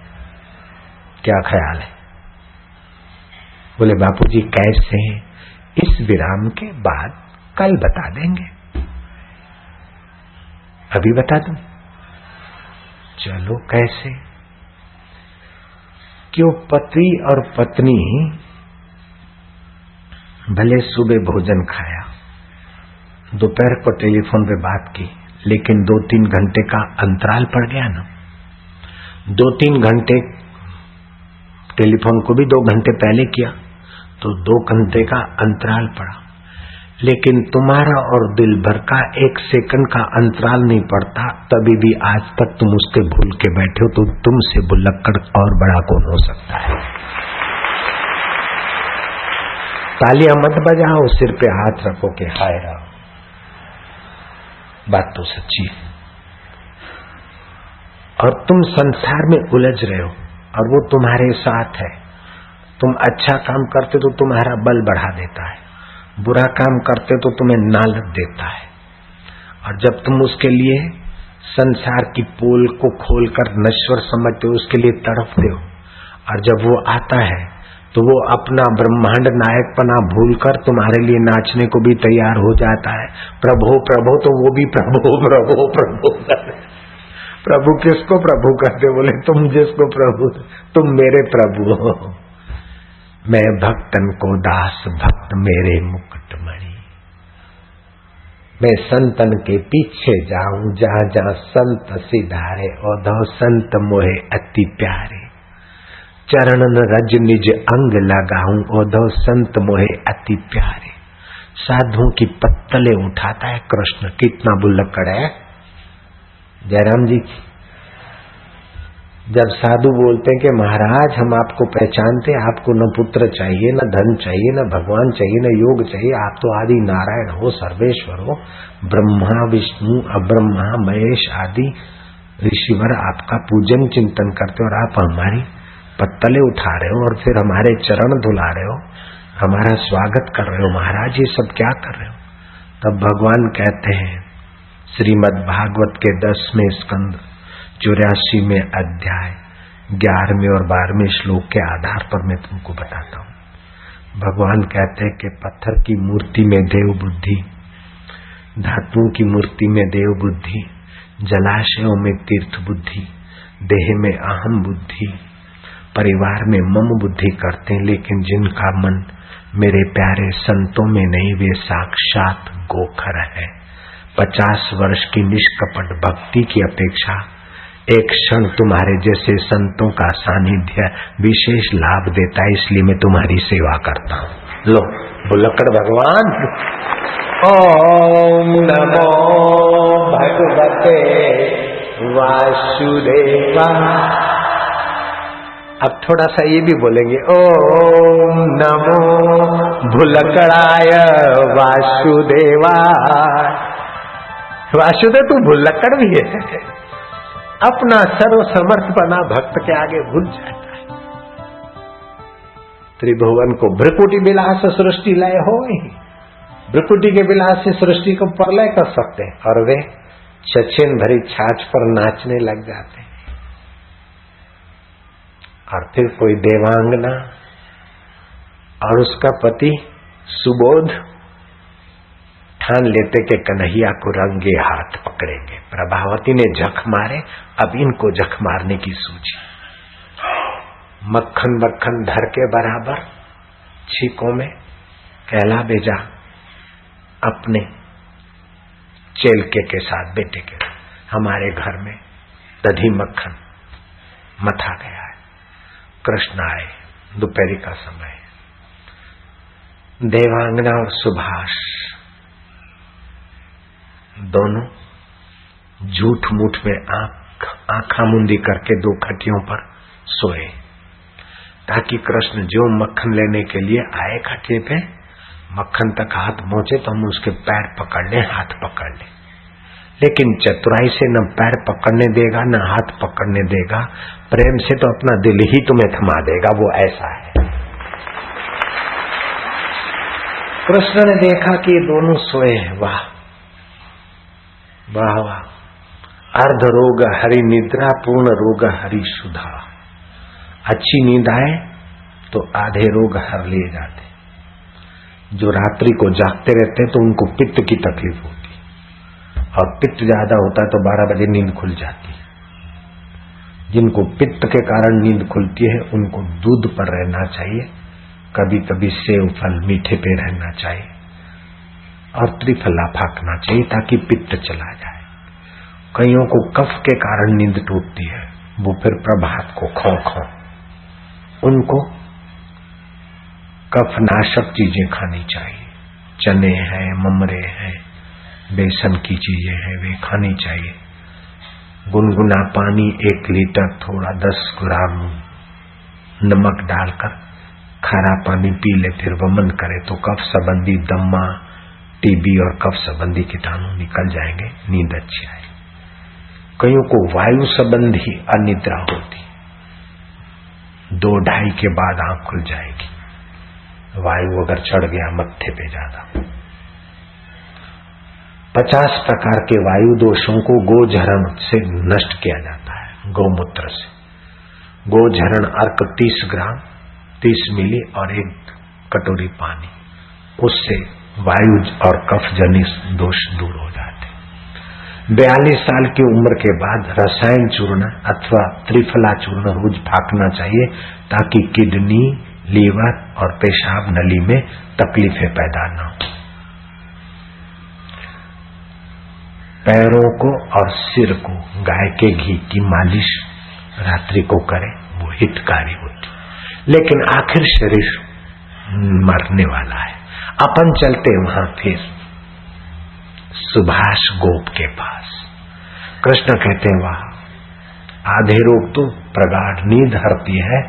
क्या ख्याल है? बोले, बापूजी, कैसे? इस विराम के बाद कल बता देंगे। अभी बता दू? चलो, कैसे? क्यों पति और पत्नी भले सुबह भोजन खाया दोपहर को टेलीफोन पे बात की, लेकिन दो तीन घंटे का अंतराल पड़ गया ना। दो तीन घंटे, टेलीफोन को भी दो घंटे पहले किया तो दो घंटे का अंतराल पड़ा। लेकिन तुम्हारा और दिल भर का एक सेकंड का अंतराल नहीं पड़ता, तभी भी आज तक तुम उसके भूल के बैठे हो तो तुमसे बुल्लक्कड़ और बड़ा कौन हो सकता है? तालियाँ मत बजाओ, सिर पे हाथ रखो के हाय रहो बात तो सच्ची है। और तुम संसार में उलझ रहे हो, और वो तुम्हारे साथ है। तुम अच्छा काम करते तो तुम्हारा बल बढ़ा देता है। बुरा काम करते तो तुम्हें नालत देता है। और जब तुम उसके लिए संसार की पोल को खोलकर नश्वर समझते हो, उसके लिए तड़पते हो, और जब वो आता है तो वो अपना ब्रह्मांड नायक पना भूलकर तुम्हारे लिए नाचने को भी तैयार हो जाता है। प्रभु प्रभु तो वो भी प्रभु प्रभु प्रभु। प्रभु किसको प्रभु कहते बोले, तुम जिसको प्रभु, तुम मेरे प्रभु हो। मैं भक्तन को दास, भक्त मेरे मुकुटमणि मैं संतन के पीछे जाऊँ, जहाँ जहाँ संत सिधारे औधव संत मोहे अति प्यारे। चरणन रज निज अंग लगाऊँ औधव संत मोहे अति प्यारे। साधुओं की पत्तले उठाता है कृष्ण, कितना बुल्लकड़ है। जयराम जी, जब साधु बोलते हैं कि महाराज, हम आपको पहचानते आपको न पुत्र चाहिए, न धन चाहिए, न भगवान चाहिए, न योग चाहिए, आप तो आदि नारायण हो, सर्वेश्वर हो। ब्रह्मा, विष्णु, अब्रह्मा, महेश आदि ऋषिवर आपका पूजन चिंतन करते और आप हमारी पत्तले उठा रहे हो और फिर हमारे चरण धुला रहे हो, हमारा स्वागत कर रहे हो, महाराज ये सब क्या कर रहे हो? तब भगवान कहते हैं, श्रीमद भागवत के दसवें स्कंद, चौरासी में अध्याय, ग्यारहवें और बारहवें श्लोक के आधार पर मैं तुमको बताता हूँ। भगवान कहते हैं कि पत्थर की मूर्ति में देव बुद्धि, धातुओं की मूर्ति में देव बुद्धि, जलाशयों में तीर्थ बुद्धि, देह में अहम बुद्धि परिवार में मम बुद्धि करते हैं, लेकिन जिनका मन मेरे प्यारे संतों में नहीं, वे साक्षात गोखर है। पचास वर्ष की निष्कपट भक्ति की अपेक्षा एक क्षण तुम्हारे जैसे संतों का सानिध्य विशेष लाभ देता है, इसलिए मैं तुम्हारी सेवा करता हूँ। लो बुलकड़ भगवान। ओम नमो भगवते वासुदेवा। अब थोड़ा सा ये भी बोलेंगे, ओम नमो भुलकड़ाय वासुदेवा वासुदेव, तू भुलक्कड़ भी है। अपना सर्व समर्थ बना भक्त के आगे भूल जाता है। त्रिभुवन को भ्रकुटी विलास सृष्टि लय हो भ्रकुटी के बिलास से सृष्टि को प्रलय कर सकते हैं, और वे छछिन भरी छाछ पर नाचने लग जाते और फिर कोई देवांगना। और उसका पति सुबोध ठान लेते कि कन्हैया को रंगे हाथ पकड़ेंगे। प्रभावती ने जख मारे, अब इनको जख मारने की सूची। मक्खन मक्खन धर के बराबर छीकों में कहला भेजा, अपने चेलके के साथ बेटे के। हमारे घर में दधी मक्खन मथा गया कृष्ण आए दोपहरी का समय। देवांगना और सुभाष। दोनों झूठ मूठ में आँख आंखा मुंदी करके दो खटियों पर सोए। ताकि कृष्ण जो मक्खन लेने के लिए आए खटिए पे, मक्खन तक हाथ पहुँचे तो हम उसके पैर पकड़ लें, हाथ पकड़ लें। लेकिन चतुराई से न पैर पकड़ने देगा, न हाथ पकड़ने देगा, प्रेम से तो अपना दिल ही तुम्हें थमा देगा, वो ऐसा है। कृष्ण ने देखा कि दोनों सोए हैं, वाह। वाह वाह। अर्ध रोग हरि निद्रा, पूर्ण रोग हरि सुधा। अच्छी नींद आए तो आधे रोग हर लिए जाते। जो रात्रि को जागते रहते हैं तो उनको पित्त की तकलीफ़ होती और पित्त ज़्यादा होता है तो बारह बजे नींद खुल जाती है। जिनको पित्त के कारण नींद खुलती है, उनको दूध पर रहना चाहिए। कभी कभी सेव फल, मीठे पे रहना चाहिए। और त्रिफला फाकना चाहिए ताकि पित्त चला जाए। कईयों को कफ के कारण नींद टूटती है, वो फिर प्रभात को खो खो उनको कफ नाशक चीज़ें खानी चाहिए। चने हैं, ममरे हैं बेसन की चीज़ें हैं, वे खानी चाहिए। गुनगुना पानी एक लीटर, थोड़ा दस ग्राम नमक डालकर खारा पानी पी ले, फिर वमन करे तो कफ संबंधी दम्मा टीबी और कफ संबंधी कीटाणु निकल जाएँगे, नींद अच्छी आए कईयों को वायु संबंधी अनिद्रा होती। दो ढाई के बाद आँख खुल जाएगी। वायु अगर चढ़ गया, मत्थे पे ज़्यादा। पचास प्रकार के वायु दोषों को गोझरण से नष्ट किया जाता है, गौमूत्र से। गोझरण अर्क तीस ग्राम, तीस मिली और एक कटोरी पानी। उससे वायु और कफ जनित दोष दूर हो जाते बयालीस साल की उम्र के बाद रसायन चूर्ण अथवा त्रिफला चूर्ण रोज फाकना चाहिए, ताकि किडनी, लीवर और पेशाब नली में तकलीफें पैदा न हो। पैरों को और सिर को, गाय के घी की मालिश रात्रि को करें, वो हितकारी होती। लेकिन आखिर शरीर मरने वाला है। अपन चलते वहाँ फिर सुभाष गोप के पास। कृष्ण कहते वहाँ, आधे रोग तो प्रगाढ़ नींद हरती है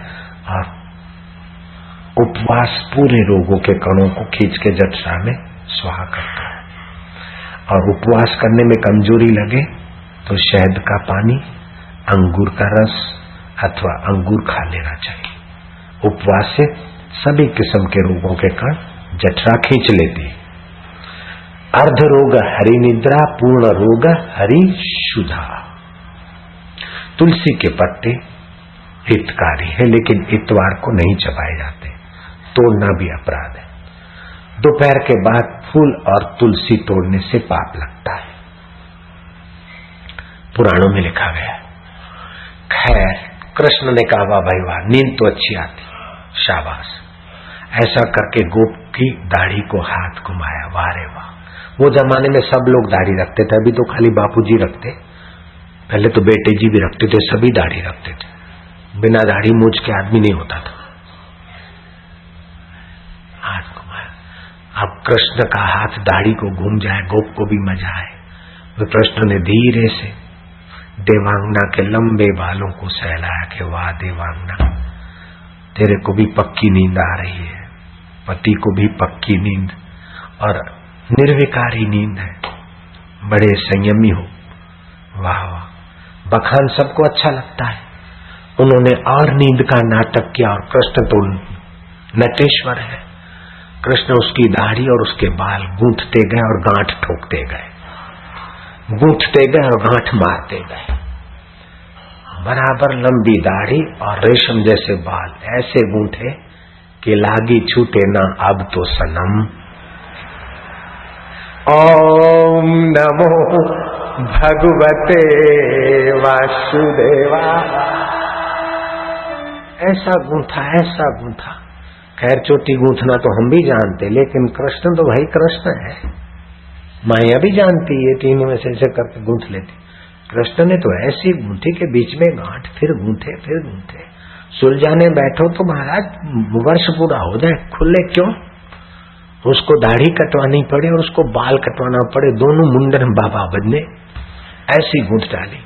और उपवास पूरे रोगों के कणों को खींच के जटसा में स्वाहा करता है और उपवास करने में कमज़ोरी लगे तो शहद का पानी, अंगूर का रस अथवा अंगूर खा लेना चाहिए। उपवास से सभी किस्म के रोगों के कण जठरा खींच लेती अर्ध रोग हरि निद्रा, पूर्ण रोग हरि शुद्धा तुलसी के पत्ते हितकारी है, लेकिन इतवार को नहीं चबाए जाते। तोड़ना भी अपराध है। दोपहर के बाद फूल और तुलसी तोड़ने से पाप लगता है। पुराणों में लिखा गया, खैर, कृष्ण ने कहा, वाह भाई वाह, नींद तो अच्छी आती, शाबाश। ऐसा करके गोप की दाढ़ी को हाथ घुमाया, वाह रे वाह। वो जमाने में सब लोग दाढ़ी रखते थे, अभी तो खाली बापूजी रखते। पहले तो बेटे जी भी रखते थे, सभी दाढ़ी रखते थे। बिना दाढ़ी मूछ के आदमी नहीं होता था। अब कृष्ण का हाथ दाढ़ी को घूम जाए, गोप को भी मज़ा आए। तो कृष्ण ने धीरे से, देवांगना के लंबे बालों को सहलाया कि वाह देवांगना, तेरे को भी पक्की नींद आ रही है, पति को भी पक्की नींद, और निर्विकारी नींद है। बड़े संयमी हो। वाह वाह, बखान सबको अच्छा लगता है। उन्होंने और नींद का नाटक किया और कृष्ण तो नटेश्वर है। कृष्ण उसकी दाढ़ी और उसके बाल गूंथते गए और गांठ ठोकते गए। गूंथते गए और गांठ मारते गए। बराबर लंबी दाढ़ी और रेशम जैसे बाल ऐसे गूंथे कि लागी छूटे ना अब तो सनम। ओम नमो भगवते वासुदेवा। ऐसा गूंथा ऐसा गूंथा। खैर चोटी गूंथना तो हम भी जानते, लेकिन कृष्ण तो भाई कृष्ण है। माया भी जानती है, तीनों में से ऐसे करके गूंथ लेती। कृष्ण ने तो ऐसी गूंथी के बीच में गांठ, फिर गूंथे फिर गूंथे। सुलझाने बैठो तो महाराज, वर्ष पूरा हो जाए, खुले क्यों? उसको दाढ़ी कटवानी पड़े और उसको बाल कटवाना पड़े, दोनों मुंडन बाबा बदले। ऐसी गूंथ डाली।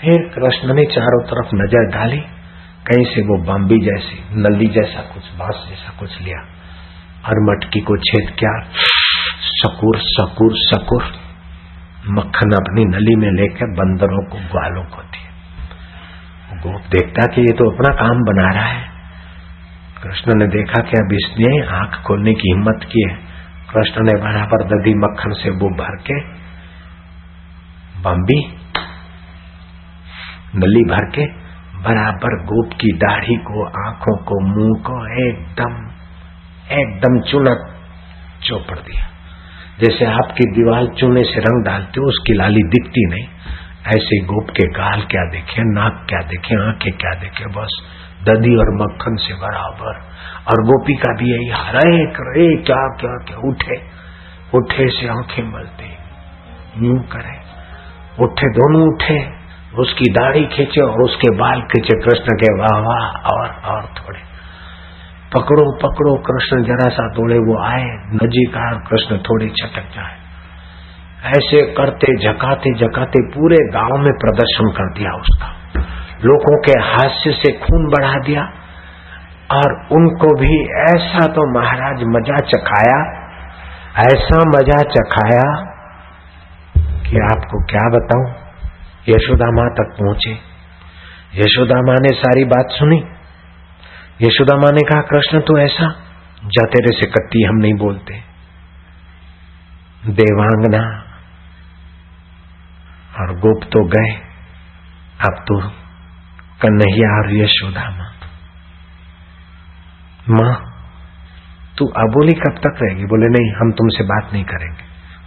फिर कृष्ण ने चारों तरफ़ नज़र डाली। कहीं से वो बम्बी जैसी, नली जैसा कुछ, बाँस जैसा कुछ लिया। और मटकी को छेद किया। सकुर सकुर सकुर। मक्खन अपनी नली में लेकर बंदरों को, ग्वालों को दिए। गोप देखता कि ये तो अपना काम बना रहा है। कृष्ण ने देखा कि अब इसने आँख खोलने की हिम्मत की है। कृष्ण ने बराबर दधी मक्खन से वो भर के बम्बी नली भर के बराबर गोप की दाढ़ी को, आँखों को, मुँह को एकदम एकदम चुनक चौपड़ दिया। जैसे आपकी दीवार चूने से रंग डालते हो, उसकी लाली दिखती नहीं। ऐसे गोप के गाल क्या देखे, नाक क्या देखे, आँखें क्या देखे, बस ददी और मक्खन से बराबर। और गोपी का भी यही हरे करे क्या क्या क्या, उठे। उठे से आँखें मलते, यूँ करे। उठे, दोनों उठे। उसकी दाढ़ी खींचे और उसके बाल खींचे, कृष्ण के वाह वाह, और और थोड़े। पकड़ो पकड़ो, कृष्ण जरा सा तोड़े वो आए नजीक आए कृष्ण थोड़ी छटक जाए। ऐसे करते, झकाते झकाते पूरे गाँव में प्रदर्शन कर दिया उसका। लोगों के हास्य से खून बढ़ा दिया, और उनको भी ऐसा तो महाराज मज़ा चखाया, ऐसा मज़ा चखाया कि आपको क्या बताऊँ? यशोदा माँ तक पहुँचे। यशोदा माँ ने सारी बात सुनी। यशोदा माँ ने कहा, कृष्ण तो ऐसा? जा तेरे से कट्टी हम नहीं बोलते। देवांगना, और गोप तो गए। अब तो कन्हैया और यशोदा माँ माँ तू अबोली कब तक रहेगी? बोले, नहीं, हम तुमसे बात नहीं करेंगे।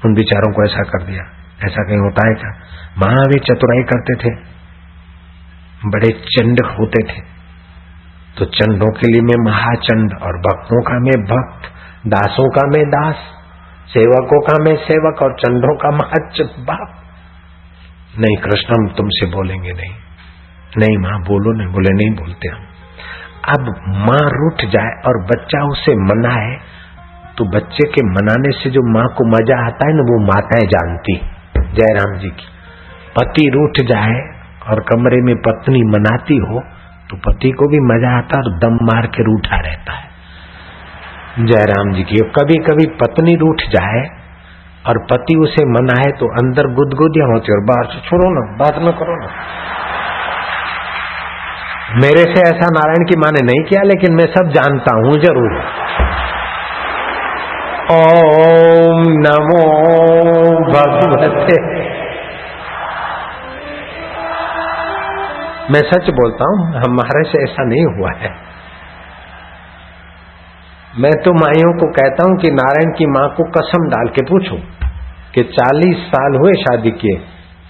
उन बिचारों को ऐसा कर दिया। ऐसा कहीं होता है क्या? महावीर चतुराई करते थे, बड़े चंड होते थे। तो चंडों के लिए मैं महाचंड, और भक्तों का मैं भक्त, दासों का मैं दास, सेवकों का मैं सेवक, और चंडों का महाच बाप। नहीं कृष्ण, हम तुमसे बोलेंगे नहीं। नहीं माँ, बोलो नहीं, बोले नहीं, बोलते हम। अब माँ रूठ जाए और बच्चा उसे मनाए तो बच्चे के मनाने से जो माँ को मज़ा आता है ना, वो माताएँ जानती। जयराम जी की। पति रूठ जाए और कमरे में पत्नी मनाती हो तो पति को भी मज़ा आता और दम मार के रूठा रहता है। जयराम जी की कभी कभी पत्नी रूठ जाए और पति उसे मनाए तो अंदर गुदगुदिया होती और बाहर से, छोड़ो ना, बात न करो ना। मेरे से ऐसा नारायण की माने नहीं किया, लेकिन मैं सब जानता हूँ, ज़रूर। ओम नमो भगवते। मैं सच बोलता हूँ, हमारे से ऐसा नहीं हुआ है। मैं तो माइयों को कहता हूँ कि नारायण की माँ को कसम डाल के पूछो कि 40 साल हुए शादी के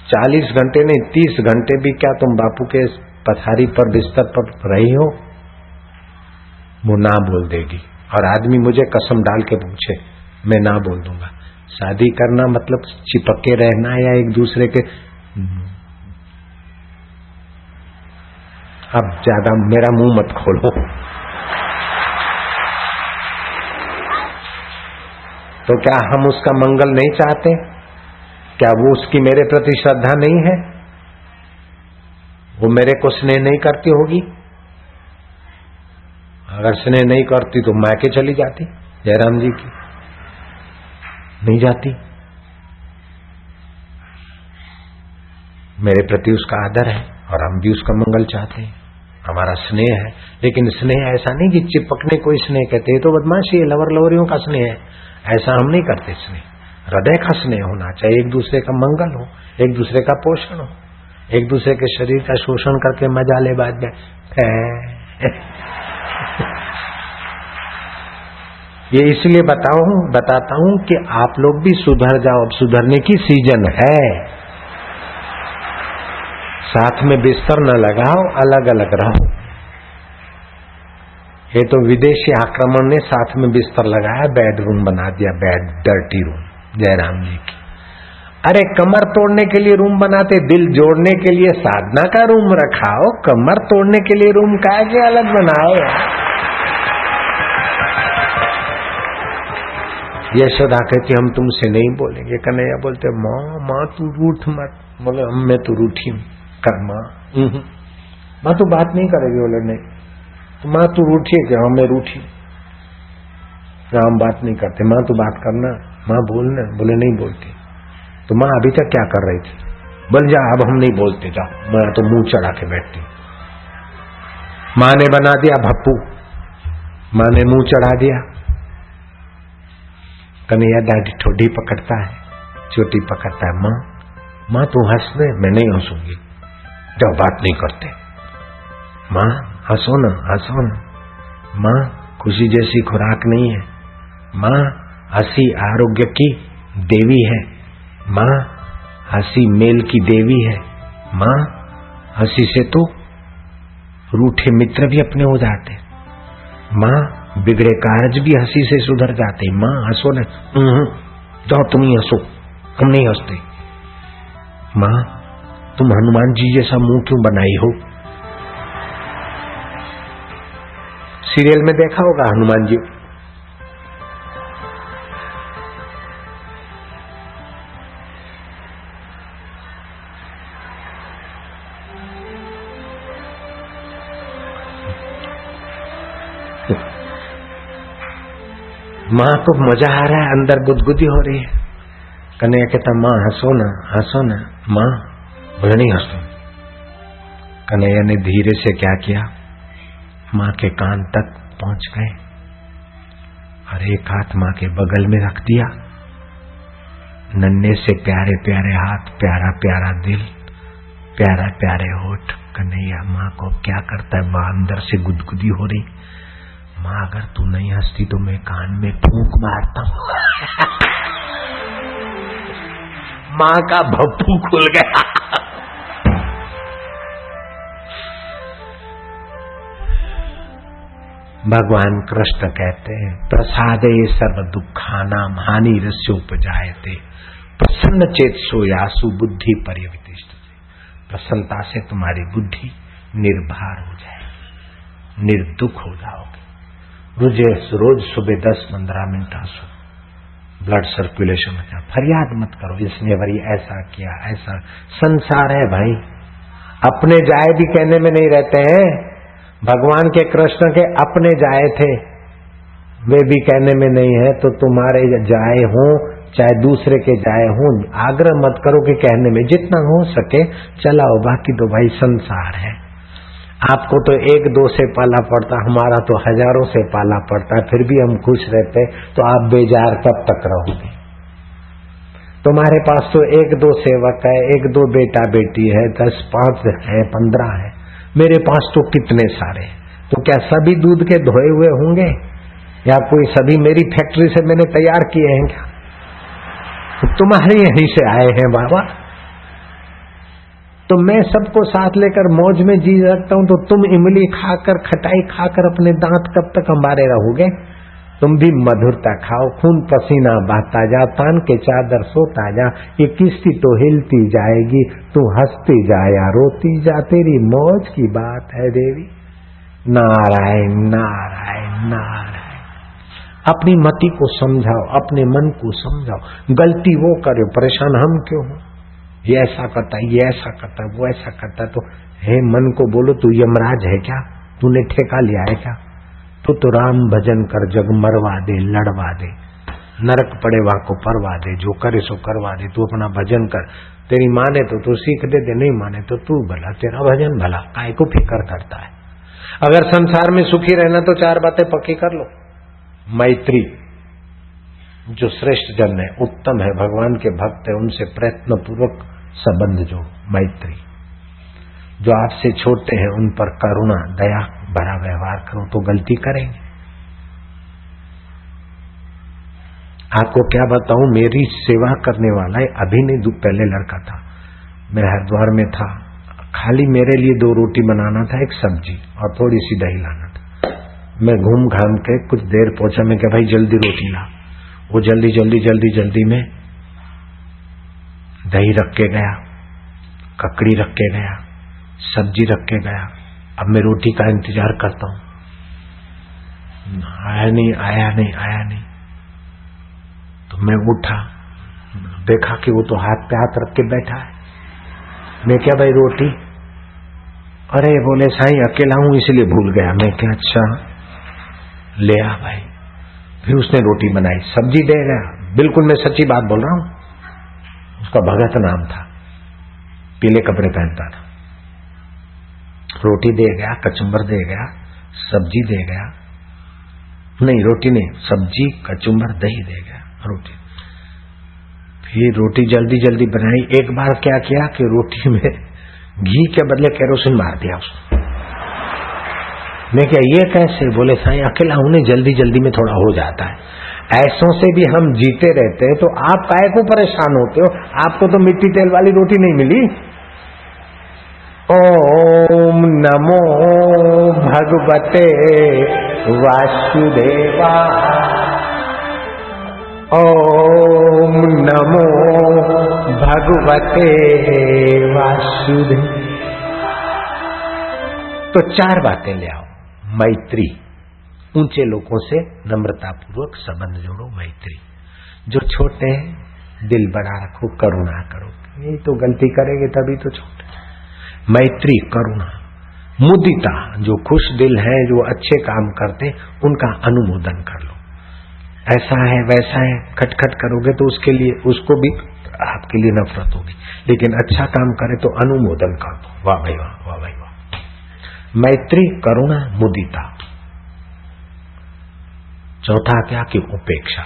40 घंटे नहीं 30 घंटे भी क्या तुम बापू के पथारी पर, बिस्तर पर रही हो? वो ना बोल देगी। और आदमी मुझे कसम डाल के पूछे मैं ना बोल दूँगा। शादी करना मतलब चिपके रहना या एक दूसरे के अब ज़्यादा मेरा मुँह मत खोलो। तो क्या हम उसका मंगल नहीं चाहते? क्या वो उसकी मेरे प्रति श्रद्धा नहीं है? वो मेरे को स्नेह नहीं करती होगी? अगर स्नेह नहीं करती तो मैके चली जाती, जयराम जी की। नहीं जाती। मेरे प्रति उसका आदर है और हम भी उसका मंगल चाहते हैं। हमारा स्नेह है, लेकिन स्नेह ऐसा नहीं कि चिपकने कोई स्नेह कहते हैं। तो बदमाशी है, लवर लवरियों का स्नेह है। ऐसा हम नहीं करते स्नेह। हृदय का स्नेह होना चाहिए, एक दूसरे का मंगल हो, एक दूसरे का पोषण हो। एक दूसरे के शरीर का शोषण करके मज़ा ले बाद में। ये इसलिए बताऊँ, बताता हूँ कि आप लोग भी सुधर जाओ। अब सुधरने की सीज़न है। साथ में बिस्तर न लगाओ अलग अलग रहो। ये तो विदेशी आक्रमण ने साथ में बिस्तर लगाया बेडरूम बना दिया bed dirty room Jairam ji की। अरे, कमर तोड़ने के लिए रूम बनाते, दिल जोड़ने के लिए साधना का रूम रखाओ, कमर तोड़ने के लिए रूम का के अलग बनाओ यशोदा कहती हम तुमसे नहीं बोलेंगे। कन्हैया बोलते, माँ माँ, तू रूठ मत। बोले, हम, मैं तो रूठी कर माँ। माँ तू बात नहीं करेगी बोले नहीं तो माँ, तू रूठी क्या? हाँ मैं रूठी हम बात नहीं करते। माँ, तू बात करना। माँ, बोलना। बोले, नहीं बोलती। तो माँ, अभी तक क्या कर रही थी? बोल, जा, अब हम नहीं बोलते, जा। मैं तो मुँह चढ़ा के बैठती माँ ने बना दिया भप्पू। माँ ने मुँह चढ़ा दिया। कन्हैया दाढ़ी ठोडी पकड़ता है, चोटी पकड़ता है, माँ माँ तू हंस दे, मैं नहीं हंसूँगी। जब बात नहीं करते। माँ, हंसो ना हंसो ना। माँ, खुशी जैसी खुराक नहीं है। माँ, हँसी आरोग्य की देवी है। माँ, हँसी मेल की देवी है। माँ, हँसी से तो रूठे मित्र भी अपने हो जाते। माँ बिगड़े कार्य भी हँसी से सुधर जाते माँ, हंसो न। जाओ तुम ही हंसो, हम नहीं हँसते। माँ, तुम हनुमान जी जैसा मुँह क्यों बनाई हो? सीरियल में देखा होगा हनुमान जी। माँ को मज़ा आ रहा है, अंदर गुदगुदी हो रही है। कन्हैया कहता, माँ, हंसो ना हंसो ना, माँ बोले नहीं हंसो। कन्हैया ने धीरे से क्या किया? माँ के कान तक पहुँच गए और एक हाथ माँ के बगल में रख दिया। नन्हे से प्यारे प्यारे हाथ, प्यारा प्यारा दिल, प्यारा, प्यारे होठ। कन्हैया माँ को क्या करता है? माँ अंदर से गुदगुदी हो रही। माँ, अगर तू नहीं हंसती तो मैं कान में फूक मारता हूँ। माँ का भप्पू खुल गया। भगवान कृष्ण कहते हैं, प्रसादे सर्व दुखाना हानि रस्योपजाए थे प्रसन्न चेत सोयासु बुद्धि पर्यवितिष्ठ प्रसन्नता से तुम्हारी बुद्धि निर्भर हो जाए निर्दुख हो जाओगे। रोज़े रोज सुबह दस, पंद्रह मिनट आँसू ब्लड सर्कुलेशन जाए फरियाद मत करो, इसने वरी ऐसा किया, ऐसा। संसार है भाई। अपने जाए भी कहने में नहीं रहते हैं। भगवान के कृष्ण के अपने जाए थे, वे भी कहने में नहीं है तो तुम्हारे जाए हों, चाहे दूसरे के जाए हों, आग्रह मत करो कि कहने में जितना हो सके चलाओ, बाकी तो भाई संसार है। आपको तो एक दो से पाला पड़ता, हमारा तो हज़ारों से पाला पड़ता, फिर भी हम खुश रहते तो आप बेजार कब तक रहोगे? तुम्हारे पास तो एक दो सेवक है, एक दो बेटा बेटी है, दस पाँच है, पंद्रह है, मेरे पास तो कितने सारे तो क्या सभी दूध के धोए हुए होंगे? या कोई सभी मेरी फैक्ट्री से मैंने तैयार किए हैं क्या? तो तुम्हारे यहीं से आए हैं बाबा। तो मैं सबको साथ लेकर मौज में जी सकता हूँ तो तुम इमली खाकर, खटाई खाकर अपने दांत कब तक हमारे रहोगे? तुम भी मधुरता खाओ, खून पसीना बहता जा, तान के चादर सोता जा, ये किस्ती तो हिलती जाएगी, तू हंसती जा या रोती जा, तेरी मौज की बात है देवी। नारायण नारायण नारायण। अपनी मति को समझाओ, अपने मन को समझाओ, गलती वो करे, परेशान हम क्यों हो? ये ऐसा करता है, ये ऐसा करता है, वो ऐसा करता है तो हे मन को बोलो, तू यमराज है क्या? तूने ठेका लिया है क्या? तू तो राम भजन कर, जग मरवा दे, लड़वा दे, नरक पड़े वहाँ को परवा दे, जो करे सो करवा दे, तू अपना भजन कर। तेरी माने तो तू सीख दे दे, नहीं माने तो तू भला, तेरा भजन भला, काय को फ़िक्र करता है? अगर संसार में सुखी रहना तो चार बातें पक्की कर लो। मैत्री, जो श्रेष्ठ जन है, उत्तम है, भगवान के भक्त है, उनसे प्रयत्न पूर्वक संबंध जो मैत्री, जो आपसे छोटे हैं उन पर करुणा, दया, भरा व्यवहार करो तो गलती करेंगे। आपको क्या बताऊँ, मेरी सेवा करने वाला है अभी नहीं पहले लड़का था। मैं हरिद्वार में था। खाली मेरे लिए दो रोटी बनाना था, एक सब्ज़ी और थोड़ी सी दही लाना था। मैं घूम घाम के कुछ देर पहुँचा, मैं क्या भाई, जल्दी रोटी ला। वो जल्दी जल्दी जल्दी जल्दी में दही रख के गया, ककड़ी रख के गया, सब्ज़ी रख के गया। अब मैं रोटी का इंतज़ार करता हूँ। आया नहीं आया नहीं आया नहीं। तो मैं उठा, देखा कि वो तो हाथ पे हाथ रख के बैठा है। मैं क्या भाई रोटी? अरे, बोले, साई, अकेला हूँ, इसलिए भूल गया। मैं क्या अच्छा ले आ भाई। फिर उसने रोटी बनाई। सब्ज़ी दे गया बिल्कुल मैं सच्ची बात बोल रहा हूँ। उसका भगत नाम था। पीले कपड़े पहनता था। रोटी दे गया कचुम्बर दे गया, सब्ज़ी दे गया। नहीं, रोटी नहीं, सब्ज़ी कचुम्बर दही दे गया, रोटी। फिर रोटी जल्दी जल्दी बनाई। एक बार क्या किया कि रोटी में घी के बदले केरोसिन मार दिया उसने मैं क्या, ये कैसे? बोले, साई, अकेला उन्हें जल्दी जल्दी में थोड़ा हो जाता है। ऐसों से भी हम जीते रहते हैं तो आप काय को परेशान होते हो? आपको तो मिट्टी तेल वाली रोटी नहीं मिली। ओम नमो भगवते वासुदेवा। ओम नमो भगवते वासुदेव। तो चार बातें ले आओ, मैत्री। ऊँचे लोगों से नम्रतापूर्वक संबंध जोड़ो, मैत्री। जो छोटे हैं, दिल बड़ा रखो, करुणा करो। यही तो गलती करेंगे तभी तो छोटे। मैत्री, करुणा। मुदिता, जो खुश दिल है, जो अच्छे काम करते उनका अनुमोदन कर लो। ऐसा है, वैसा है, खटखट करोगे तो उसके लिए, उसको भी आपके लिए नफरत होगी। लेकिन अच्छा काम करे तो अनुमोदन कर दो। वाह भाई, वाह वाह भाई, वाह। मैत्री, करुणा, मुदिता। चौथा क्या कि उपेक्षा।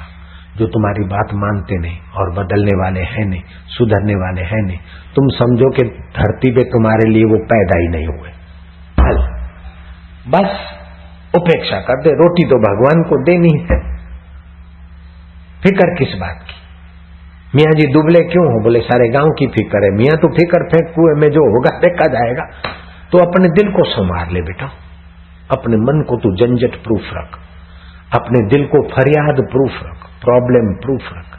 जो तुम्हारी बात मानते नहीं और बदलने वाले हैं नहीं, सुधरने वाले हैं नहीं, तुम समझो कि धरती पे तुम्हारे लिए वो पैदा ही नहीं हुए। हल। बस उपेक्षा कर दे, रोटी तो भगवान को देनी है। फिकर किस बात की? मियाँ जी दुबले क्यों हो? बोले, सारे गाँव की फ़िक्र है। मियाँ तो फ़िक्र फेंक कुएँ में जो होगा, देखा जाएगा। तो अपने दिल को संवार ले बेटा। अपने मन को तू झंझट प्रूफ रख। अपने दिल को फरियाद प्रूफ रख प्रॉब्लम प्रूफ रख।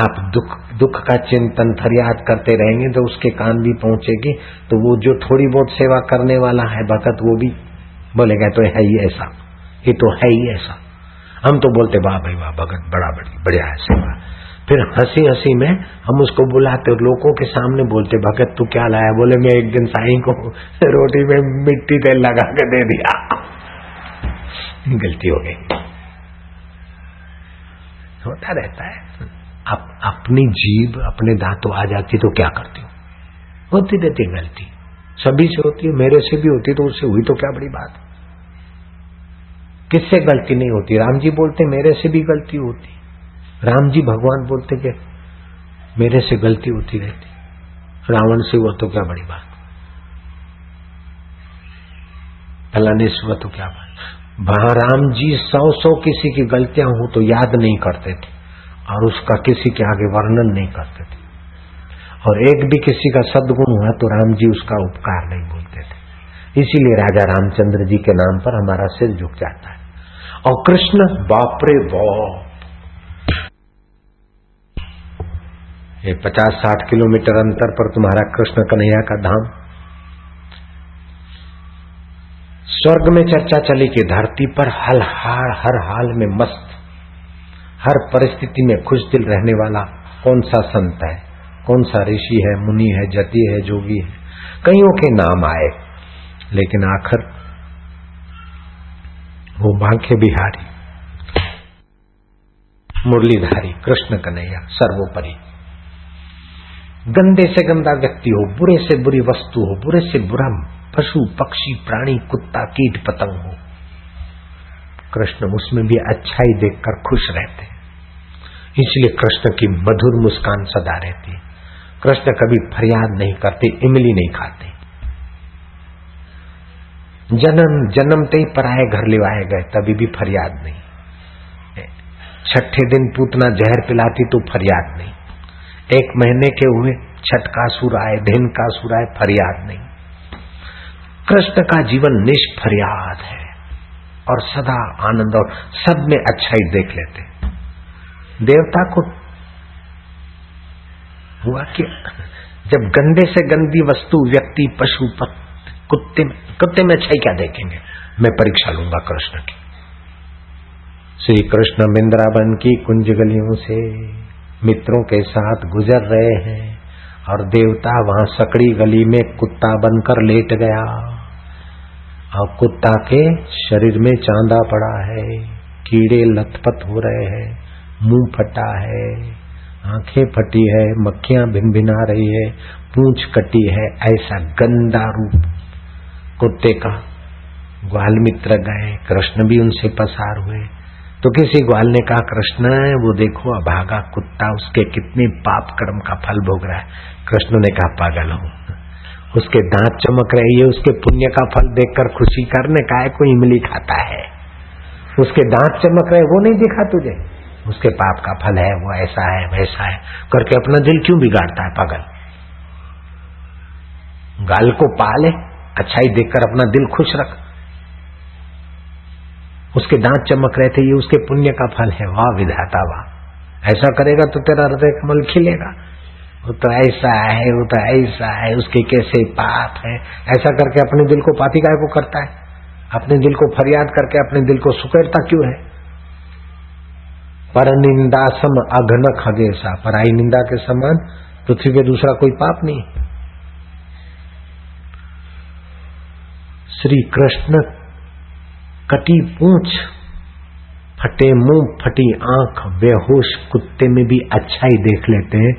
आप दुख दुख का चिंतन फरियाद करते रहेंगे तो उसके कान भी पहुंचेगी तो वो जो थोड़ी बहुत सेवा करने वाला है भगत, वो भी बोलेगा तो है ही ऐसा। ये तो है ही ऐसा। हम तो बोलते, वाह भाई, वाह, भगत, बड़ा बड़ी, बढ़िया है सेवा। फिर हँसी हँसी में हम उसको बुलाते और लोगों के सामने बोलते, भगत, तू क्या लाया? बोले, मैं एक दिन साई को रोटी में मिट्टी तेल लगा के दे दिया। गलती हो गई। होता रहता है। आप अपनी जीव अपने दांतों आ जाती तो क्या करती हो? होती रहती गलती। सभी से होती है, मेरे से भी होती तो उससे हुई तो क्या बड़ी बात? किससे गलती नहीं होती? राम जी बोलते मेरे से भी गलती होती। राम जी भगवान बोलते कि मेरे से गलती होती रहती। रावण से हुआ तो क्या बड़ी बात? फलाने से हुआ तो क्या बात? वहाँ राम जी सौ सौ किसी की गलतियाँ हो तो याद नहीं करते थे, और उसका किसी के आगे वर्णन नहीं करते थे। और एक भी किसी का सदगुण हुआ तो राम जी उसका उपकार नहीं बोलते थे। इसीलिए राजा रामचंद्र जी के नाम पर हमारा सिर झुक जाता है। और कृष्ण, बापरे बाप! ये पचास साठ किलोमीटर अंतर पर तुम्हारा कृष्ण कन्हैया का धाम। स्वर्ग में चर्चा चली कि धरती पर हल हार हर हाल में मस्त, हर परिस्थिति में खुश दिल रहने वाला कौन सा संत है, कौन सा ऋषि है, मुनि है, जति है, जोगी है। कईयों के नाम आए, लेकिन आखिर वो बांके बिहारी, मुरलीधारी, कृष्ण कन्हैया, सर्वोपरि। गंदे से गंदा व्यक्ति हो, बुरे से बुरी वस्तु हो, बुरे से बुरा पशु, पक्षी, प्राणी, कुत्ता, कीट, पतंग हो। कृष्ण उसमें भी अच्छाई देखकर खुश रहते। इसलिए कृष्ण की मधुर मुस्कान सदा रहती। कृष्ण कभी फरियाद नहीं करते, इमली नहीं खाते। जन्म जन्मते ही पराए घर लिवाए गए, तभी भी फरियाद नहीं। छठे दिन पूतना जहर पिलाती तो फरियाद नहीं। एक महीने के हुए छठ का सुर आए दिन का सुर आए, फरियाद नहीं। कृष्ण का जीवन निष्फरियाद है। और सदा आनंद और सब में अच्छाई देख लेते। देवता को हुआ कि जब गंदे से गंदी वस्तु, व्यक्ति, पशु कुत्ते में कुत्ते में अच्छाई क्या देखेंगे? मैं परीक्षा लूँगा कृष्ण की। श्री कृष्ण बिंद्रावन की कुंज गलियों से मित्रों के साथ गुजर रहे हैं और देवता वहाँ सकड़ी गली में कुत्ता बनकर लेट गया। और कुत्ता के शरीर में चांदा पड़ा है, कीड़े लथपथ हो रहे हैं, मुँह फटा है, आँखें फटी है, मक्खियाँ भिन भिना रही है, पूंछ कटी है, ऐसा गंदा रूप। कुत्ते का ग्वाल मित्र गए, कृष्ण भी उनसे पसार हुए। तो किसी ग्वाल ने कहा, कृष्ण, वो देखो, अभागा कुत्ता, उसके कितने पाप कर्म का फल भोग रहा है। कृष्ण ने कहा, पागल हूँ। उसके दांत चमक रही है उसके पुण्य का फल देखकर खुशी करने का है, कोई इमली खाता है। उसके दांत चमक रहे वो नहीं दिखा तुझे। उसके पाप का फल है, वो ऐसा है, वैसा है। करके अपना दिल क्यों बिगाड़ता है, पागल? गाल को पाले, अच्छाई देखकर अपना दिल खुश रख। उसके दांत चमक रहे थे, ये उसके पुण्य का फल है। वाह, विधाता वाह। ऐसा करेगा तो तेरा हृदय कमल खिलेगा। वो तो ऐसा है, वो तो ऐसा है, उसके कैसे पाप है? ऐसा करके अपने दिल को पापी काय को करता है। अपने दिल को फरियाद करके अपने दिल को सुकरता क्यों है? पर निंदा सम अघन पर आई निंदा के समान पृथ्वी पे दूसरा कोई पाप नहीं श्री कृष्ण कटी पूछ, फटे मुँह, फटी आँख, बेहोश कुत्ते में भी अच्छा ही देख लेते हैं।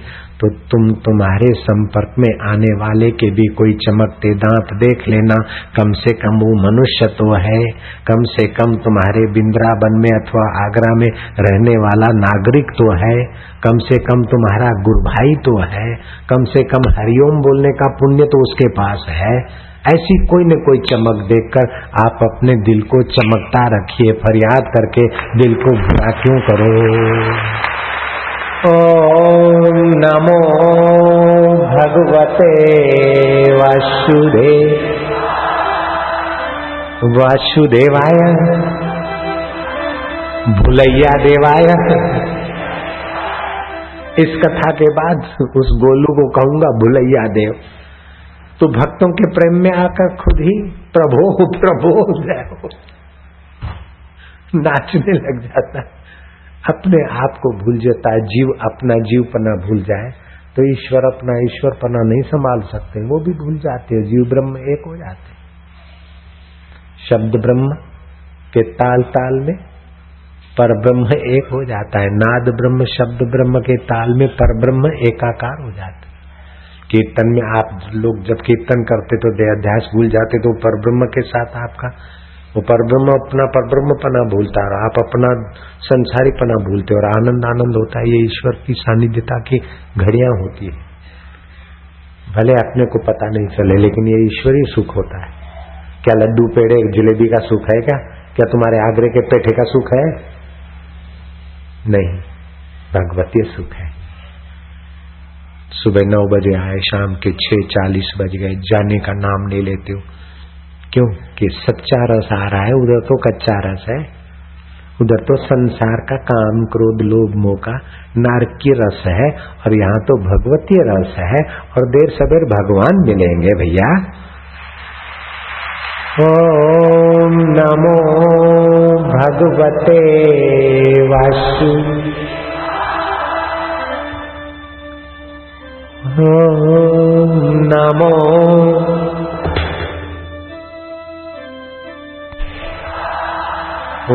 तो तुम तुम्हारे संपर्क में आने वाले के भी कोई चमकते दांत देख लेना। कम से कम वो मनुष्य तो है। कम से कम तुम्हारे बिंद्राबन में अथवा आगरा में रहने वाला नागरिक तो है। कम से कम तुम्हारा गुरु भाई तो है। कम से कम हरिओम बोलने का पुण्य तो उसके पास है। ऐसी कोई न कोई चमक देखकर आप अपने दिल को चमकता रखिए, फरियाद करके दिल को बुरा क्यों करो? ओम नमो भगवते वासुदेव वासुदेवाय। भुलैया देवाय। इस कथा के बाद उस गोलू को कहूँगा, भुलैया देव तो भक्तों के प्रेम में आकर खुद ही प्रभो प्रभो नाचने लग जाता है। अपने आप को भूल जाता है, जीव अपना जीव पना भूल जाए तो ईश्वर अपना ईश्वर पना नहीं संभाल सकते, वो भी भूल जाते हैं, जीव ब्रह्म एक हो जाते शब्द ब्रह्म के ताल ताल में पर ब्रह्म एक हो जाता है, नाद ब्रह्म, शब्द ब्रह्म के ताल में पर ब्रह्म एकाकार हो जाता है। कीर्तन में आप लोग जब कीर्तन करते तो देहाध्यास भूल जाते तो पर ब्रह्म के साथ आपका वो परब्रह्म अपना परब्रह्म पना भूलता और आप अपना संसारी पना भूलते और आनंद आनंद होता है, ये ईश्वर की सानिध्यता की घड़ियाँ होती है। भले अपने को पता नहीं चले, लेकिन ये ईश्वरीय सुख होता है। क्या लड्डू, पेड़े, जलेबी का सुख है क्या? क्या तुम्हारे आगरे के पेठे का सुख है? नहीं भगवतीय सुख है। सुबह नौ बजे आए, शाम के छह चालीस बज गए, जाने का नाम नहीं लेते हो। क्यों? कि सच्चा रस आ रहा है, उधर तो कच्चा रस है। उधर तो संसार का काम, क्रोध, लोभ, मोह का नारकीय रस है, और यहाँ तो भगवतीय रस है, और देर सवेर भगवान मिलेंगे भैया। ओम नमो भगवते वासु। नमो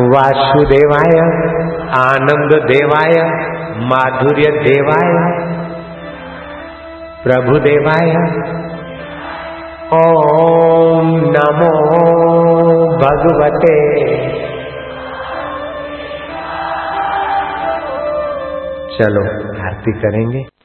वासुदेवाय आनंद देवाय माधुर्य देवाय प्रभुदेवाय। ओम नमो भगवते। चलो आरती करेंगे।